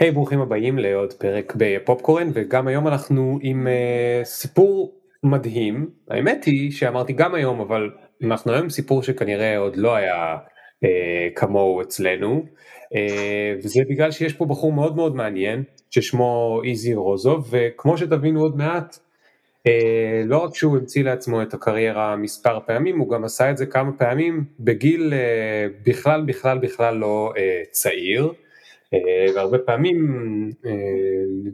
היי hey, ברוכים הבאים לעוד פרק בפופקורן וגם היום אנחנו עם uh, סיפור מדהים האמת היא שאמרתי גם היום אבל אנחנו היום סיפור שכנראה עוד לא היה uh, כמוהו אצלנו uh, וזה בגלל שיש פה בחור מאוד מאוד מעניין ששמו איזי רוזוב וכמו שתבינו עוד מעט uh, לא רק שהוא המציא לעצמו את הקריירה מספר פעמים הוא גם עשה את זה כמה פעמים בגיל uh, בכלל בכלל בכלל לא uh, צעיר. אה, והרבה פעמים אה,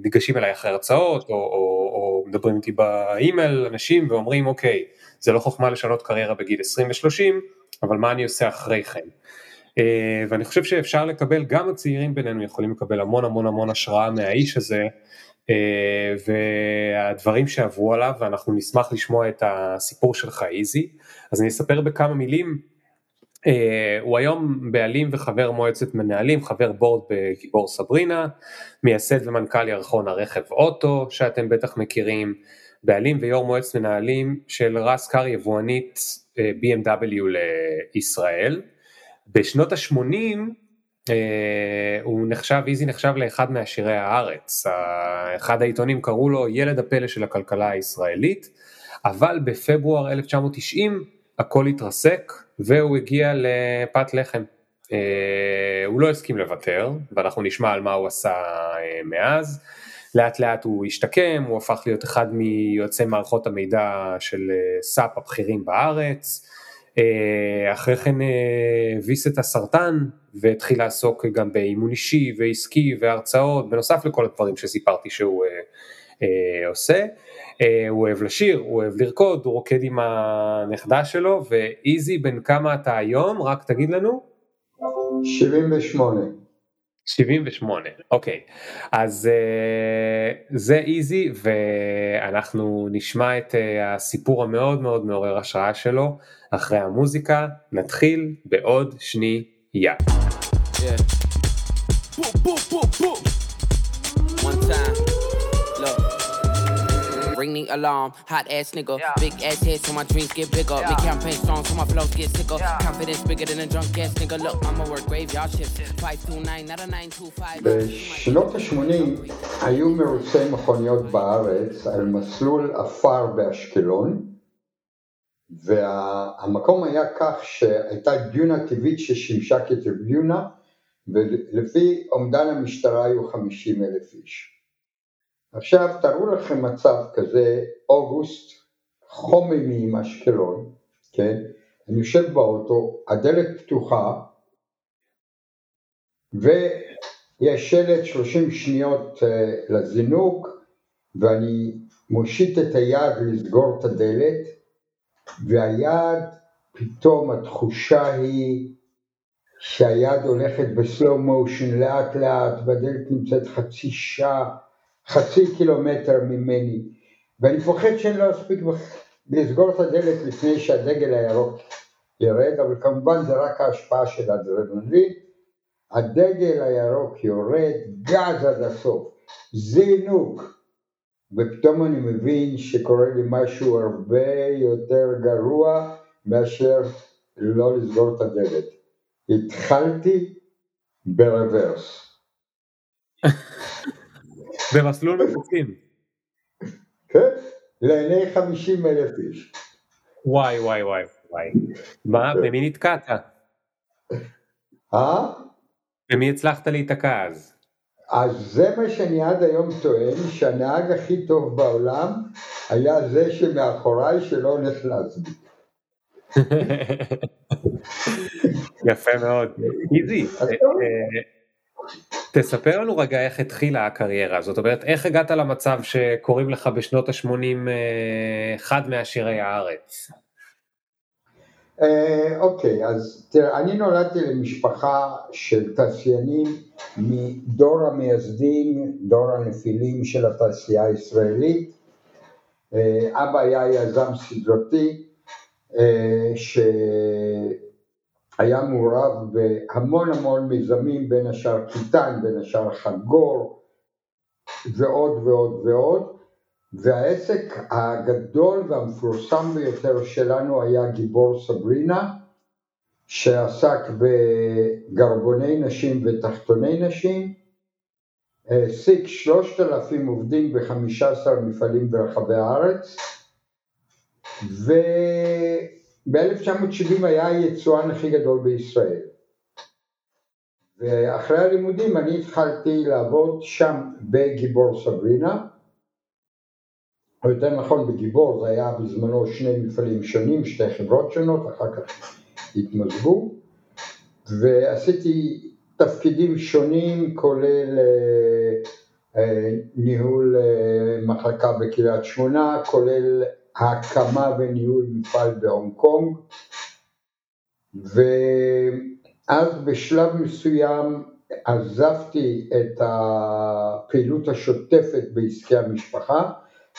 ניגשים אליי אחרי הרצאות או, או, או מדברים איתי באימייל אנשים ואומרים אוקיי זה לא חוכמה לשנות קריירה בגיל 20 ו-30 אבל מה אני עושה אחרי כן. אה, ואני חושב שאפשר לקבל גם הצעירים בינינו יכולים לקבל המון המון המון השראה מהאיש הזה והדברים שעברו עליו ואנחנו נשמח לשמוע את הסיפור שלך איזי אז אני אספר בכמה מילים הוא היום בעלים וחבר מועצת מנהלים, חבר בורד בגיבור סברינה, מייסד ומנכ"ל ירחון הרכב אוטו שאתם בטח מכירים, בעלים ויו"ר מועצת מנהלים של רס קאר יבואנית uh, אה, BMW לישראל. בשנות ה-80 uh, הוא נחשב, איזי נחשב לאחד מעשירי הארץ, אחד העיתונים קראו לו ילד הפלא של הכלכלה הישראלית, אבל בפברואר 1990 הכל התרסק והוא הגיע לפת לחם. אה, הוא לא הסכים לוותר ואנחנו נשמע על מה הוא עשה אה, מאז. לאט לאט הוא השתקם, הוא הפך להיות אחד מיועצי מערכות המידע של אה, סאפ הבכירים בארץ. אחרי כן הביס את הסרטן והתחיל לעסוק גם באימון אישי ועסקי והרצאות בנוסף לכל הדברים שסיפרתי שהוא עושה. אה, הוא אוהב לשיר, הוא אוהב לרקוד, הוא רוקד עם הנכדה שלו, ואיזי בן כמה אתה היום? רק תגיד לנו. 78. 78, אוקיי. אז uh, זה איזי ואנחנו נשמע את uh, הסיפור המאוד מאוד מעורר השראה שלו אחרי המוזיקה. נתחיל בעוד שנייה. Yeah. Boom, boom, boom, boom. One time. Ring the alarm. Hot ass nigga, yeah. big ass head, so my dreams get bigger. Yeah. Make campaign strong, so my flows get sicker. Yeah. Confidence bigger than a drunk ass nigga. Look, I'ma work graveyard shift. 529, not a 925. בשנות ה-80 היו מרוצי מכוניות בארץ על מסלול עפר באשקלון, והמקום היה כך שהייתה דיונה טבעית ששימשה כטריביונה, ולפי אומדן המשטרה היו 50 אלף איש. עכשיו תארו לכם מצב כזה, אוגוסט, חוממי עם אשקלון, כן? אני יושב באוטו, הדלת פתוחה ויש שלט 30 שניות אה, לזינוק ואני מושיט את היד לסגור את הדלת והיד, פתאום התחושה היא שהיד הולכת בסלואו מושן לאט לאט והדלת נמצאת חצי שעה חצי קילומטר ממני, ואני מפחד שאני לא אספיק לסגור את הדלת לפני שהדגל הירוק ירד, אבל כמובן זה רק ההשפעה של האדרנלין. הדגל הירוק יורד, גז עד הסוף, זינוק, ופתאום אני מבין שקורה לי משהו הרבה יותר גרוע מאשר לא לסגור את הדלת. התחלתי ברוורס. במסלול מפוצים. כן, לעיני 50 אלף איש. וואי וואי וואי וואי. מה, במי נתקעת? אה? במי הצלחת להיתקע אז? אז זה מה שאני עד היום טוען, שהנהג הכי טוב בעולם היה זה שמאחוריי שלא נחלץ בי. יפה מאוד. איזי, תספר לנו רגע איך התחילה הקריירה, זאת אומרת איך הגעת למצב שקוראים לך בשנות ה-80 אה, אחד מעשירי הארץ? אה, אוקיי, אז תראה, אני נולדתי למשפחה של תעשיינים מדור המייסדים, דור הנפילים של התעשייה הישראלית. אה, אבא היה יזם סדרתי, ש... היה מעורב בהמון המון מיזמים, בין השאר קיטן, בין השאר חגור ועוד ועוד ועוד, והעסק הגדול והמפורסם ביותר שלנו היה גיבור סברינה, שעסק בגרבוני נשים ותחתוני נשים, העסיק שלושת אלפים עובדים בחמישה עשר מפעלים ברחבי הארץ וב-1970 היה היצואן הכי גדול בישראל. ואחרי הלימודים אני התחלתי לעבוד שם בגיבור סברינה. או יותר נכון בגיבור זה היה בזמנו שני מפעלים שונים, שתי חברות שונות, אחר כך התמזגו. ועשיתי תפקידים שונים כולל אה, אה, ניהול אה, מחלקה בקריית שמונה, כולל הקמה וניהול מפעל בהונג קונג. ואז בשלב מסוים עזבתי את הפעילות השוטפת בעסקי המשפחה,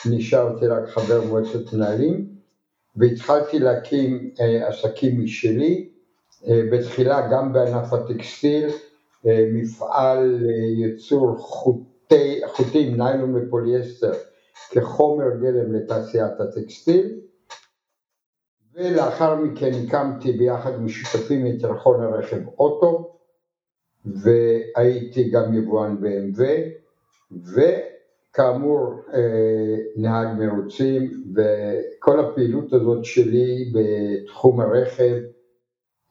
נשארתי רק חבר מועצת מנהלים והתחלתי להקים עסקים משלי, בתחילה גם בענף הטקסטיל אה, מפעל ייצור חוטי, חוטים ניילון ופוליאסטר כחומר גלם לתעשיית הטקסטיל ולאחר מכן הקמתי ביחד עם שותפים את ירחון הרכב אוטו והייתי גם יבואן BMW וכאמור אה, נהג מרוצים וכל הפעילות הזאת שלי בתחום הרכב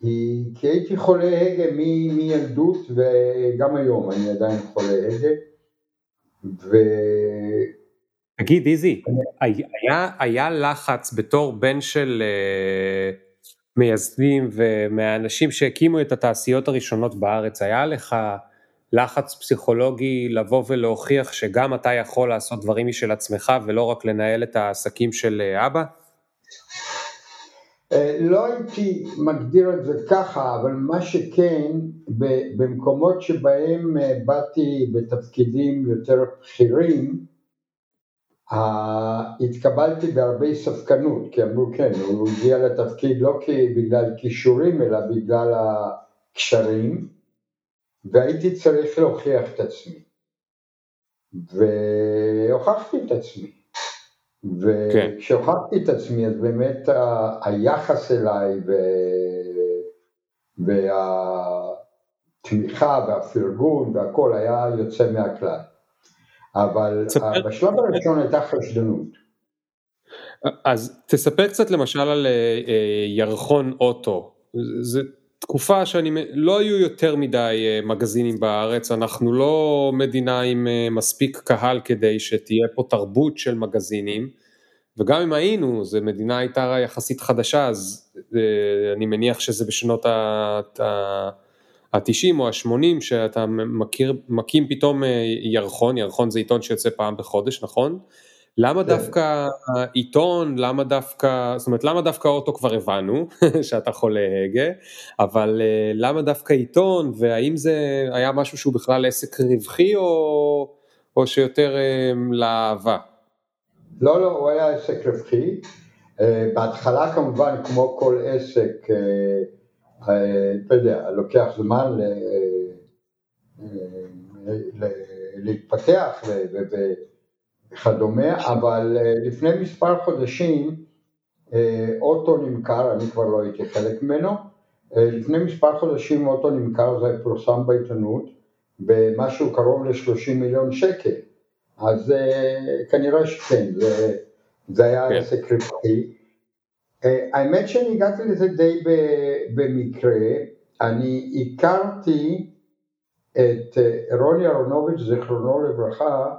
היא כי הייתי חולה הגה מילדות וגם היום אני עדיין חולה הגה. ו... תגיד איזי, היה, היה לחץ בתור בן של uh, מייסדים ומהאנשים שהקימו את התעשיות הראשונות בארץ, היה לך לחץ פסיכולוגי לבוא ולהוכיח שגם אתה יכול לעשות דברים משל עצמך ולא רק לנהל את העסקים של אה, אבא? אה, לא הייתי מגדיר את זה ככה, אבל מה שכן, במקומות שבהם באתי בתפקידים יותר בכירים, התקבלתי בהרבה ספקנות, כי אמרו כן, הוא הגיע לתפקיד לא בגלל כישורים אלא בגלל הקשרים, והייתי צריך להוכיח את עצמי, והוכחתי את עצמי. וכשהוכחתי את עצמי אז באמת ה- היחס אליי ו... והתמיכה והפרגון והכל היה יוצא מהכלל. אבל תספר... בשלב הראשון הייתה חשדנות. אז תספר קצת למשל על אה, אה, ירחון אוטו, זה תקופה שאני, לא היו יותר מדי אה, מגזינים בארץ, אנחנו לא מדינה עם אה, מספיק קהל כדי שתהיה פה תרבות של מגזינים, וגם אם היינו, זו מדינה הייתה יחסית חדשה, אז אה, אני מניח שזה בשנות ה-90 או ה-80, שאתה מכיר, מקים פתאום ירחון, ירחון זה עיתון שיוצא פעם בחודש, נכון? למה כן. דווקא עיתון, למה דווקא, זאת אומרת למה דווקא אוטו כבר הבנו שאתה חולה הגה, אבל אה, למה דווקא עיתון והאם זה היה משהו שהוא בכלל עסק רווחי או, או שיותר אה, לאהבה? לא, לא, הוא היה עסק רווחי. אה, בהתחלה כמובן כמו כל עסק, אתה יודע, לוקח זמן להתפתח וכדומה, אבל אה, לפני מספר חודשים אה, אוטו נמכר, אני כבר לא הייתי חלק ממנו, אה, לפני מספר חודשים אוטו נמכר, זה פורסם בעיתונות, במשהו קרוב ל-30 מיליון שקל, אז כנראה שכן, זה, זה היה כן. עסק רווחי. האמת שאני הגעתי לזה די במקרה, אני הכרתי את רוני אהרונוביץ' זיכרונו לברכה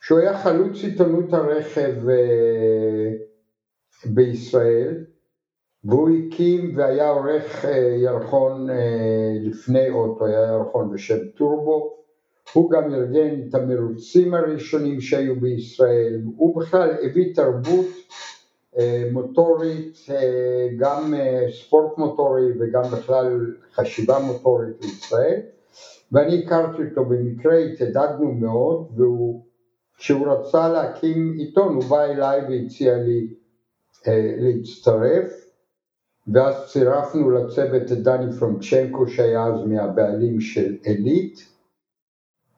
שהוא היה חלוץ עיתונות הרכב אה, בישראל והוא הקים והיה עורך אה, ירחון אה, לפני אוטו, היה ירחון בשם טורבו, הוא גם ארגן את המרוצים הראשונים שהיו בישראל, הוא בכלל הביא תרבות מוטורית, גם ספורט מוטורי וגם בכלל חשיבה מוטורית לישראל. ואני הכרתי אותו במקרה, התעדדנו מאוד והוא כשהוא רצה להקים עיתון הוא בא אליי והציע לי אה, להצטרף. ואז צירפנו לצוות את דני פרנצ'נקו שהיה אז מהבעלים של עילית.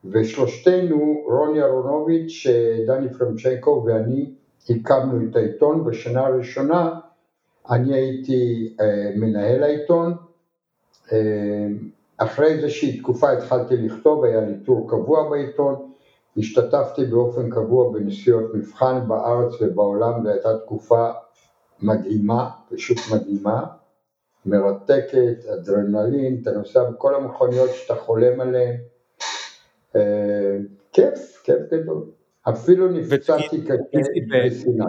ושלושתנו, רוני אהרונוביץ', אה, דני פרנצ'נקו ואני הקמנו את העיתון. בשנה הראשונה אני הייתי אה, מנהל העיתון, אה, אחרי איזושהי תקופה התחלתי לכתוב, היה לי טור קבוע בעיתון, השתתפתי באופן קבוע בנסיעות מבחן בארץ ובעולם, זו הייתה תקופה מדהימה, פשוט מדהימה, מרתקת, אדרנלין, אתה נוסע בכל המכוניות שאתה חולם עליהן, אה, כיף, כיף גדול. אפילו נפצעתי קשה בסיני.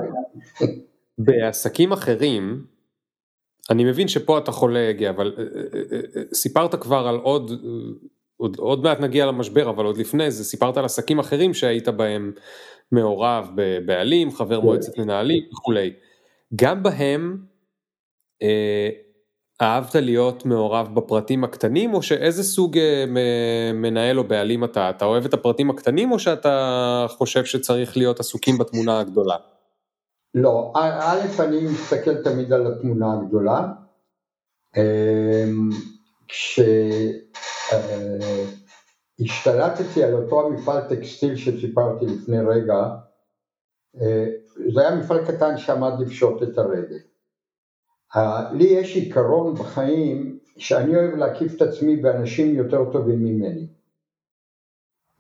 בעסקים אחרים, אני מבין שפה אתה חולה הגה, אבל אה, אה, סיפרת כבר על עוד, עוד, עוד מעט נגיע למשבר, אבל עוד לפני זה סיפרת על עסקים אחרים שהיית בהם מעורב בבעלים, חבר כן. מועצת מנהלים וכולי. גם בהם אה, אהבת להיות מעורב בפרטים הקטנים, או שאיזה סוג אה, מנהל או בעלים אתה? אתה אוהב את הפרטים הקטנים, או שאתה חושב שצריך להיות עסוקים בתמונה הגדולה? לא, א', אני מסתכל תמיד על התמונה הגדולה. אמ, כשהשתלטתי על אותו המפעל טקסטיל שסיפרתי לפני רגע, אה, זה היה מפעל קטן שעמד לפשוט את הרגל. לי יש עיקרון בחיים שאני אוהב להקיף את עצמי באנשים יותר טובים ממני.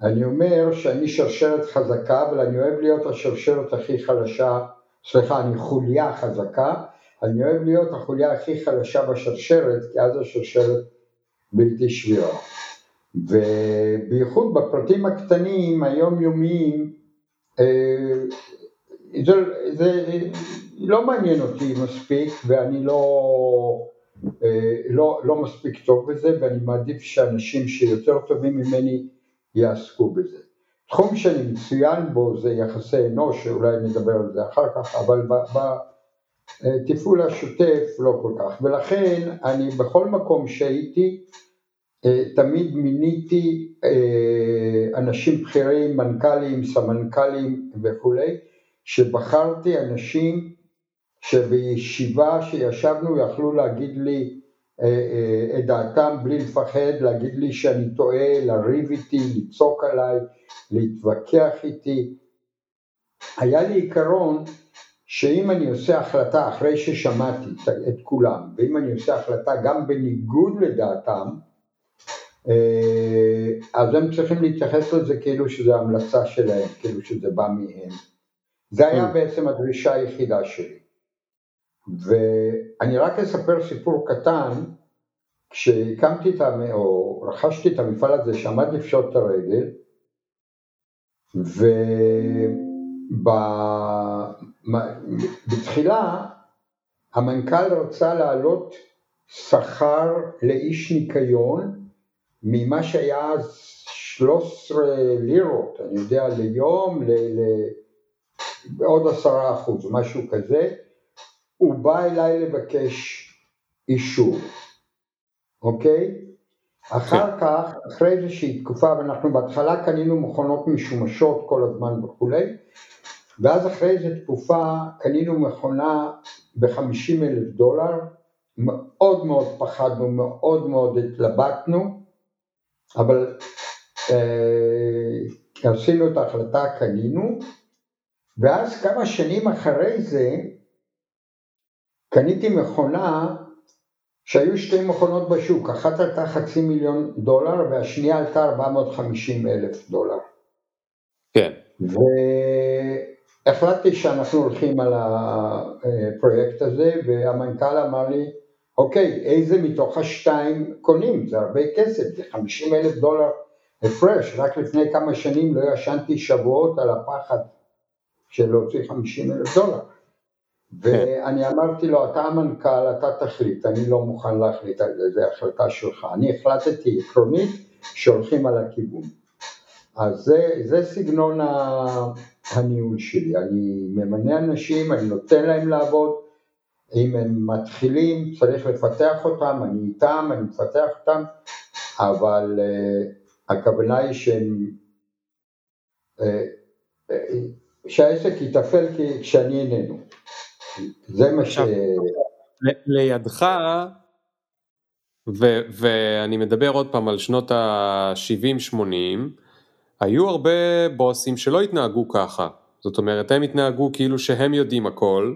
אני אומר שאני שרשרת חזקה, אבל אני אוהב להיות השרשרת הכי חלשה, סליחה, אני חוליה חזקה, אני אוהב להיות החוליה הכי חלשה בשרשרת, כי אז השרשרת בלתי שבירה. ובייחוד בפרטים הקטנים, היומיומיים, אה, זה, זה לא מעניין אותי מספיק ואני לא, אה, לא, לא מספיק טוב בזה ואני מעדיף שאנשים שיותר טובים ממני יעסקו בזה. תחום שאני מצוין בו זה יחסי אנוש, אולי נדבר על זה אחר כך, אבל בתפעול השוטף לא כל כך, ולכן אני בכל מקום שהייתי אה, תמיד מיניתי אה, אנשים בכירים, מנכ"לים, סמנכ"לים וכולי, שבחרתי אנשים שבישיבה שישבנו יכלו להגיד לי אה, את דעתם בלי לפחד, להגיד לי שאני טועה, לריב איתי, לצעוק עליי, להתווכח איתי. היה לי עיקרון שאם אני עושה החלטה אחרי ששמעתי את כולם, ואם אני עושה החלטה גם בניגוד לדעתם, אה, אז הם צריכים להתייחס לזה כאילו שזה המלצה שלהם, כאילו שזה בא מהם. זה היה כן. בעצם הדרישה היחידה שלי. ואני רק אספר סיפור קטן, כשהקמתי את, המ... או רכשתי את המפעל הזה שעמד לפשוט את הרגל, ובתחילה המנכ"ל רצה להעלות שכר לאיש ניקיון ממה שהיה אז 13 לירות, אני יודע, ליום, לעוד עשרה אחוז, משהו כזה, הוא בא אליי לבקש אישור, אוקיי? אחר כן. כך, אחרי איזושהי תקופה, ואנחנו בהתחלה קנינו מכונות משומשות כל הזמן וכולי, ואז אחרי איזו תקופה קנינו מכונה ב-50 אלף דולר, מאוד מאוד פחדנו, מאוד מאוד התלבטנו, אבל אה, עשינו את ההחלטה, קנינו, ואז כמה שנים אחרי זה קניתי מכונה שהיו שתי מכונות בשוק, אחת עלתה חצי מיליון דולר והשנייה עלתה 450 אלף דולר. כן. והחלטתי שאנחנו הולכים על הפרויקט הזה והמנכ"ל אמר לי אוקיי, איזה מתוך השתיים קונים? זה הרבה כסף, זה 50 אלף דולר הפרש, רק לפני כמה שנים לא ישנתי שבועות על הפחד של להוציא 50 אלף דולר. ואני אמרתי לו, אתה המנכ"ל, אתה תחליט, אני לא מוכן להחליט על זה, זו החלטה שלך. אני החלטתי עקרונית שהולכים על הכיוון. אז זה, זה סגנון הניהול שלי, אני ממנה אנשים, אני נותן להם לעבוד, אם הם מתחילים צריך לפתח אותם, אני איתם, אני מפתח אותם, אבל uh, הכוונה היא שהם, uh, uh, שהעסק יתפעל כשאני איננו. זה מה ש... לידך, ו- ואני מדבר עוד פעם על שנות ה-70-80, היו הרבה בוסים שלא התנהגו ככה. זאת אומרת, הם התנהגו כאילו שהם יודעים הכל,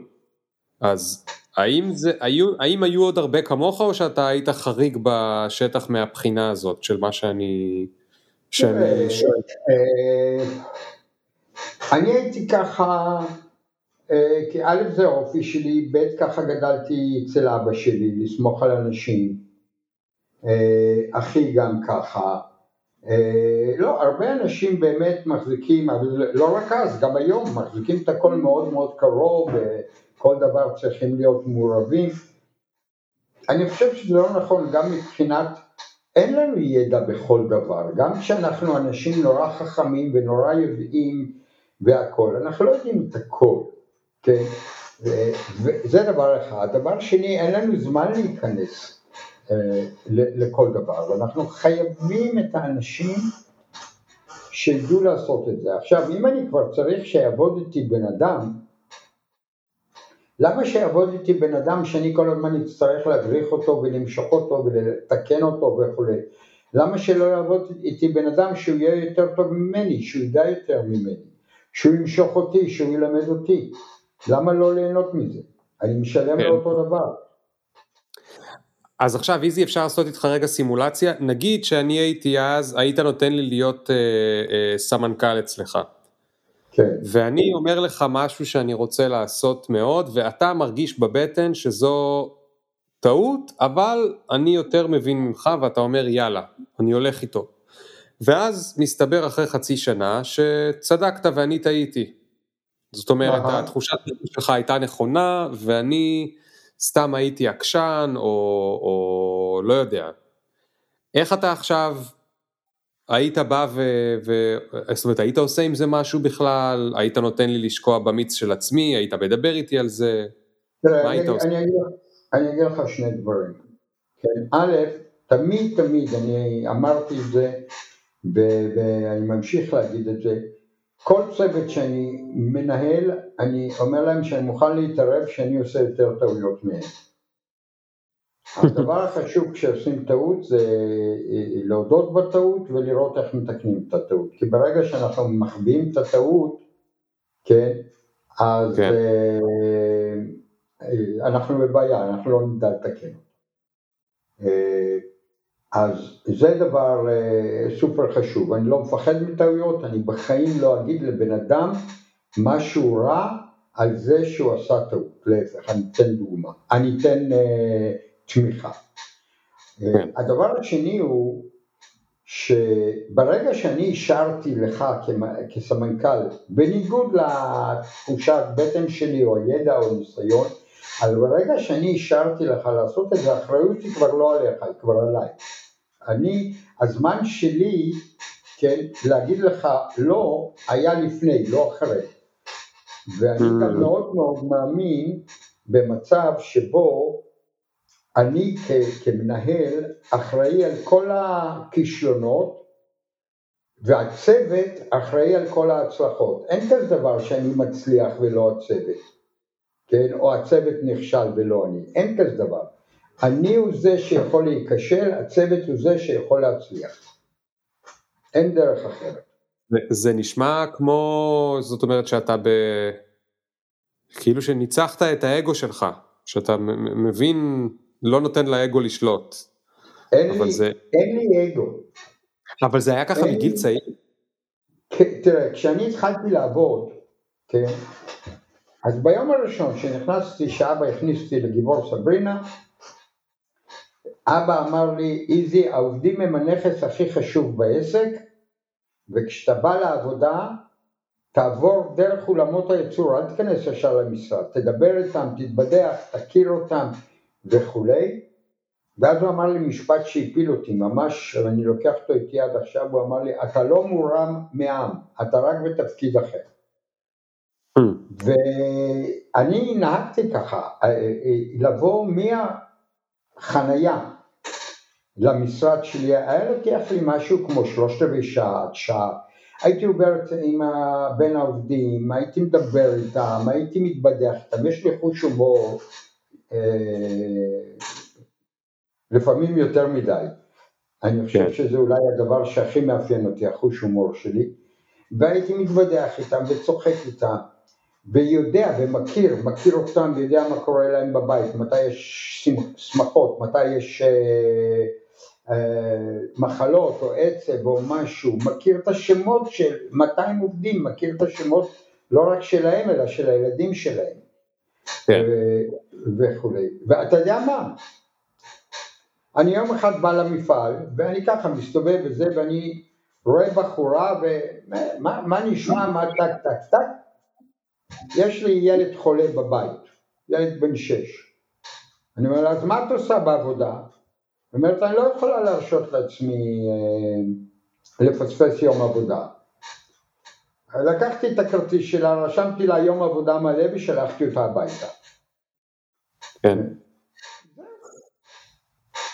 אז האם, זה, היו, האם היו עוד הרבה כמוך או שאתה היית חריג בשטח מהבחינה הזאת של מה שאני, שאני שואל? אה, אני הייתי ככה, כי א' זה האופי שלי, ב' ככה גדלתי אצל אבא שלי, לסמוך על אנשים, אה, אחי גם ככה, לא, הרבה אנשים באמת מחזיקים, לא רק אז, גם היום מחזיקים את הכל מאוד מאוד קרוב, כל דבר צריכים להיות מעורבים. אני חושב שזה לא נכון גם מבחינת, אין לנו ידע בכל דבר, גם כשאנחנו אנשים נורא חכמים ונורא יודעים והכל, אנחנו לא יודעים את הכל, כן? וזה דבר אחד. דבר שני, אין לנו זמן להיכנס אה, לכל דבר, ואנחנו חייבים את האנשים שידעו לעשות את זה. עכשיו, אם אני כבר צריך שיעבוד איתי בן אדם, למה שיעבוד איתי בן אדם שאני כל הזמן אצטרך להדריך אותו ולמשוך אותו ולתקן אותו וכולי? למה שלא יעבוד איתי בן אדם שהוא יהיה יותר טוב ממני, שהוא ידע יותר ממני, שהוא ימשוך אותי, שהוא ילמד אותי? למה לא ליהנות מזה? אני משלם כן. לו אותו דבר. אז עכשיו איזי אפשר לעשות איתך רגע סימולציה, נגיד שאני הייתי אז, היית נותן לי להיות אה, אה, סמנכ"ל אצלך. כן. ואני אומר לך משהו שאני רוצה לעשות מאוד, ואתה מרגיש בבטן שזו טעות, אבל אני יותר מבין ממך, ואתה אומר יאללה, אני הולך איתו. ואז מסתבר אחרי חצי שנה שצדקת ואני טעיתי. זאת אומרת, התחושת שלך הייתה נכונה, ואני סתם הייתי עקשן, או, או לא יודע. איך אתה עכשיו היית בא ו... ו... זאת אומרת, היית עושה עם זה משהו בכלל? היית נותן לי לשקוע במיץ של עצמי? היית מדבר איתי על זה? תראה, מה היית עושה? אני, אני, אני אגיד לך שני דברים. כן, א', תמיד תמיד, אני אמרתי את זה, ואני ממשיך להגיד את זה, כל צוות שאני מנהל, אני אומר להם שאני מוכן להתערב שאני עושה יותר טעויות מהם. הדבר החשוב כשעושים טעות זה אה, להודות בטעות ולראות איך מתקנים את הטעות, כי ברגע שאנחנו מחביאים את הטעות, כן, אז כן. אה, אה, אנחנו בבעיה, אנחנו לא נדע לתקן. אז זה דבר סופר חשוב, אני לא מפחד מטעויות, אני בחיים לא אגיד לבן אדם משהו רע על זה שהוא עשה טעות, להפך, אני אתן דוגמה, אני אתן תמיכה. כן. הדבר השני הוא שברגע שאני אישרתי לך כסמנכ"ל, בניגוד לתחושת בטן שלי או ידע או ניסיון, אבל ברגע שאני אישרתי לך לעשות את זה, האחריות היא כבר לא עליך, היא כבר עליי. אני, הזמן שלי, כן, להגיד לך לא, היה לפני, לא אחרי. ואני גם mm. מאוד מאוד מאמין במצב שבו אני כמנהל אחראי על כל הכישלונות והצוות אחראי על כל ההצלחות. אין כזה דבר שאני מצליח ולא הצוות, כן? או הצוות נכשל ולא אני, אין כזה דבר. אני הוא זה שיכול להיכשל, הצוות הוא זה שיכול להצליח. אין דרך אחרת. זה נשמע כמו, זאת אומרת שאתה ב... כאילו שניצחת את האגו שלך, שאתה מבין לא נותן לאגו לשלוט. אין, לי, זה... אין לי אגו. אבל זה היה ככה מגיל לי... צעיר. תראה, כשאני התחלתי לעבוד, כן, אז ביום הראשון שנכנסתי, שאבא הכניס אותי לגיבור סברינה, אבא אמר לי, איזי, העובדים הם הנכס הכי חשוב בעסק, וכשאתה בא לעבודה, תעבור דרך אולמות הייצור, אל תיכנס ישר למשרד, תדבר איתם, תתבדח, תכיר אותם, וכולי, ואז הוא אמר לי משפט שהפיל אותי, ממש, אני לוקח אותו איתי עד עכשיו, הוא אמר לי, אתה לא מורם מעם, אתה רק בתפקיד אחר. ואני נהגתי ככה, אה, אה, לבוא מהחנייה למשרד שלי, היה לוקח לי משהו כמו שלושת רבעי שעה, שעה, הייתי עובר עם בין העובדים, הייתי מדבר איתם, הייתי מתבדח איתם, יש לי חוש הומור, אה, לפעמים יותר מדי. אני חושב כן. שזה אולי הדבר שהכי מאפיין אותי, החוש הומור שלי, והייתי מתוודח איתם וצוחק איתם, ויודע ומכיר, מכיר אותם ויודע מה קורה להם בבית, מתי יש שמחות, מתי יש אה, מחלות או עצב או משהו, מכיר את השמות של מתי הם עובדים, מכיר את השמות לא רק שלהם אלא של הילדים שלהם כן. וכולי. ואתה יודע מה? אני יום אחד בא למפעל ואני ככה מסתובב וזה ואני רואה בחורה ומה נשמע, מה טק טק טק? יש לי ילד חולה בבית, ילד בן שש. אני אומר לה, אז מה את עושה בעבודה? היא אומרת, אני לא יכולה להרשות לעצמי אה, לפספס יום עבודה. לקחתי את הכרטיס שלה, רשמתי לה יום עבודה מלא ושלחתי אותה הביתה. כן.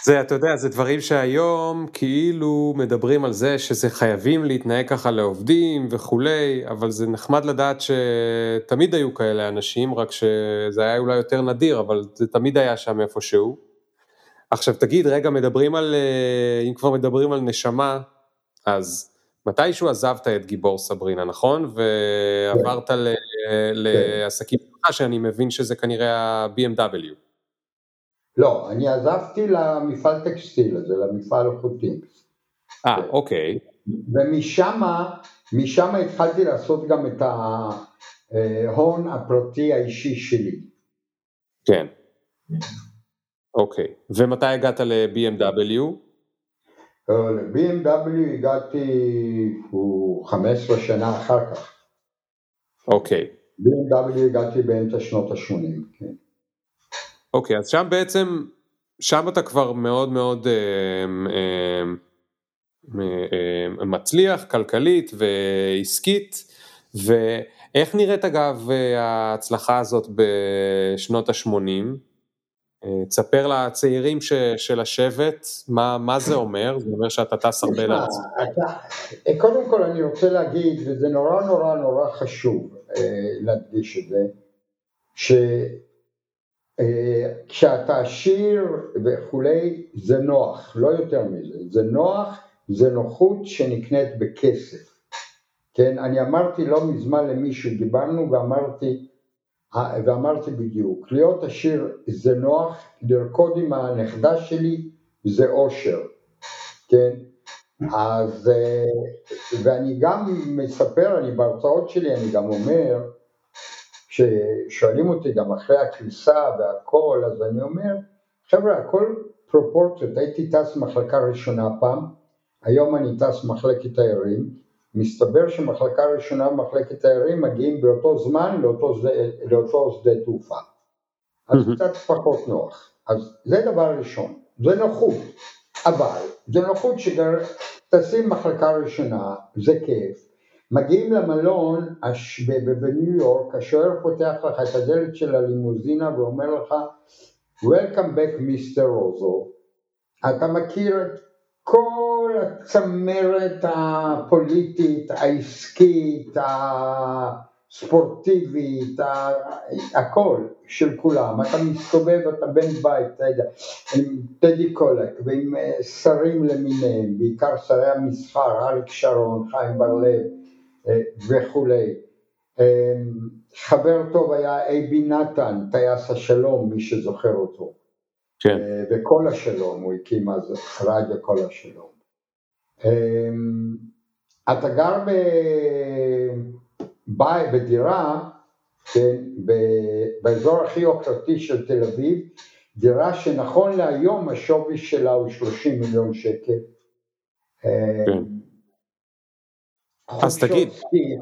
זה, אתה יודע, זה דברים שהיום כאילו מדברים על זה שזה חייבים להתנהג ככה לעובדים וכולי, אבל זה נחמד לדעת שתמיד היו כאלה אנשים, רק שזה היה אולי יותר נדיר, אבל זה תמיד היה שם איפשהו. עכשיו תגיד, רגע, מדברים על, אה, אם כבר מדברים על נשמה, אז מתישהו עזבת את גיבור סברינה, נכון? ועברת כן. לעסקים שלך, שאני מבין שזה כנראה ה-BMW. לא, אני עזבתי למפעל טקסטיל הזה, למפעל חוטים. אה, אוקיי. ומשם, משם התחלתי לעשות גם את ההון הפרטי האישי שלי. כן. אוקיי. ומתי הגעת ל-BMW? אה, ל-BMW הגעתי 15 שנה אחר כך. אוקיי. BMW הגעתי באמצע שנות ה-80, כן. אוקיי, אז שם בעצם, שם אתה כבר מאוד מאוד אה, אה, אה, מצליח כלכלית ועסקית, ואיך נראית אגב ההצלחה הזאת בשנות ה-80? תספר לצעירים ש, של השבט, מה, מה זה אומר? זה אומר שאתה טס הרבה לארץ. קודם כל אני רוצה להגיד, וזה נורא נורא נורא חשוב להדגיש את זה, כשאתה עשיר וכולי זה נוח, לא יותר מזה, זה נוח, זה נוחות שנקנית בכסף. כן, אני אמרתי לא מזמן למישהו, דיברנו ואמרתי, ואמרתי בדיוק, להיות עשיר זה נוח, לרקוד עם הנכדה שלי זה אושר, כן, אז, ואני גם מספר, אני בהרצאות שלי אני גם אומר, כששואלים אותי גם אחרי הכניסה והכל, אז אני אומר, חבר'ה, הכל פרופורציות, הייתי טס מחלקה ראשונה פעם, היום אני טס מחלקת תיירים, מסתבר שמחלקה ראשונה ומחלקת תיירים מגיעים באותו זמן לאותו, זה, לאותו שדה תעופה, אז mm-hmm. קצת פחות נוח, אז זה דבר ראשון, זה נוחות, אבל זה נוחות שטסים מחלקה ראשונה, זה כיף, מגיעים למלון בניו יורק, השוער פותח לך את הדלת של הלימוזינה ואומר לך Welcome back Mr. רוזו, אתה מכיר את כל הצמרת הפוליטית, העסקית, הספורטיבית, הכל של כולם, אתה מסתובב, אתה בן בית, אתה יודע, עם טדי קולק ועם שרים למיניהם, בעיקר שרי המסחר, אריק שרון, חיים בר לב אה, וכולי. אה, חבר טוב היה אייבי נתן, טייס השלום, מי שזוכר אותו. כן. אה, וכל השלום, הוא הקים אז רדיו כל השלום. אתה גר ב... בית, בדירה, כן, באזור הכי יוקרתי של תל אביב, דירה שנכון להיום השווי שלה הוא 30 מיליון שקל. כן. אז תגיד.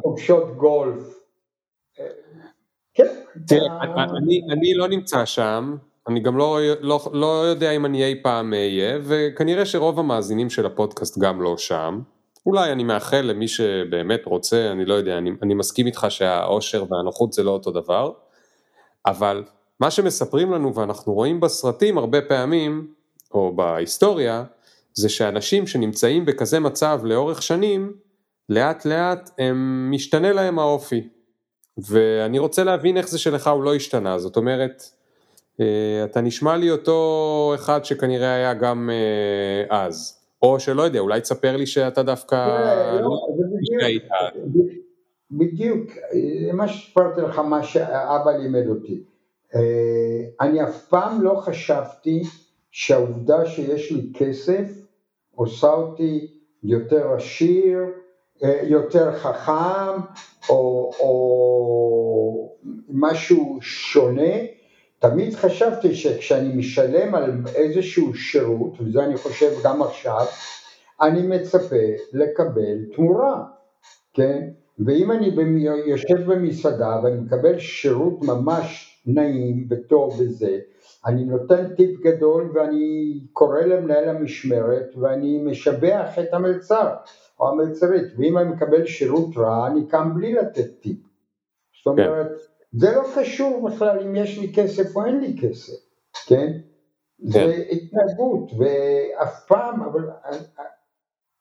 חופשות גולף. כן. תראה, אני לא נמצא שם, אני גם לא, לא, לא יודע אם אני אי פעם אהיה, וכנראה שרוב המאזינים של הפודקאסט גם לא שם. אולי אני מאחל למי שבאמת רוצה, אני לא יודע, אני, אני מסכים איתך שהאושר והנוחות זה לא אותו דבר, אבל מה שמספרים לנו ואנחנו רואים בסרטים הרבה פעמים, או בהיסטוריה, זה שאנשים שנמצאים בכזה מצב לאורך שנים, לאט לאט הם משתנה להם האופי. ואני רוצה להבין איך זה שלך הוא לא השתנה, זאת אומרת, אתה נשמע לי אותו אחד שכנראה היה גם אה, אז, או שלא יודע, אולי תספר לי שאתה דווקא... לא, לא, בדיוק, מה שסיפרתי לך, מה שאבא לימד אותי. אה, אני אף פעם לא חשבתי שהעובדה שיש לי כסף עושה אותי יותר עשיר, אה, יותר חכם או, או משהו שונה. תמיד חשבתי שכשאני משלם על איזשהו שירות, וזה אני חושב גם עכשיו, אני מצפה לקבל תמורה, כן? ואם אני יושב במסעדה ואני מקבל שירות ממש נעים וטוב וזה, אני נותן טיפ גדול ואני קורא למנהל המשמרת ואני משבח את המלצר או המלצרית, ואם אני מקבל שירות רע אני קם בלי לתת טיפ. זאת אומרת, כן. זה לא קשור בכלל אם יש לי כסף או אין לי כסף, כן? כן. זה התנהגות, ואף פעם, אבל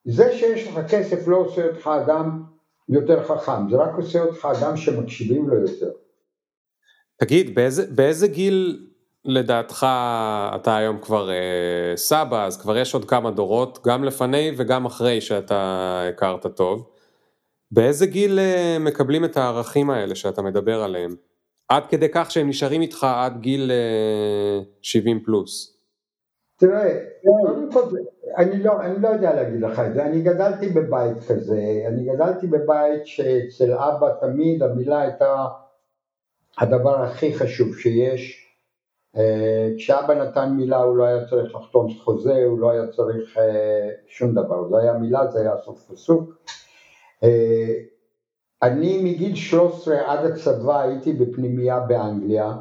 זה שיש לך כסף לא עושה אותך אדם יותר חכם, זה רק עושה אותך אדם שמקשיבים לו יותר. תגיד, באיזה, באיזה גיל לדעתך אתה היום כבר אה, סבא, אז כבר יש עוד כמה דורות, גם לפני וגם אחרי שאתה הכרת טוב. באיזה גיל אה, מקבלים את הערכים האלה שאתה מדבר עליהם? עד כדי כך שהם נשארים איתך עד גיל אה, 70 פלוס. תראה, קודם כל, אני לא, אני לא יודע להגיד לך את זה, אני גדלתי בבית כזה, אני גדלתי בבית שאצל אבא תמיד המילה הייתה הדבר הכי חשוב שיש. אה, כשאבא נתן מילה הוא לא היה צריך לחתום חוזה, הוא לא היה צריך אה, שום דבר, זה היה מילה, זה היה סוף פסוק. אה, אני מגיל 13 עד הצבא הייתי בפנימייה באנגליה,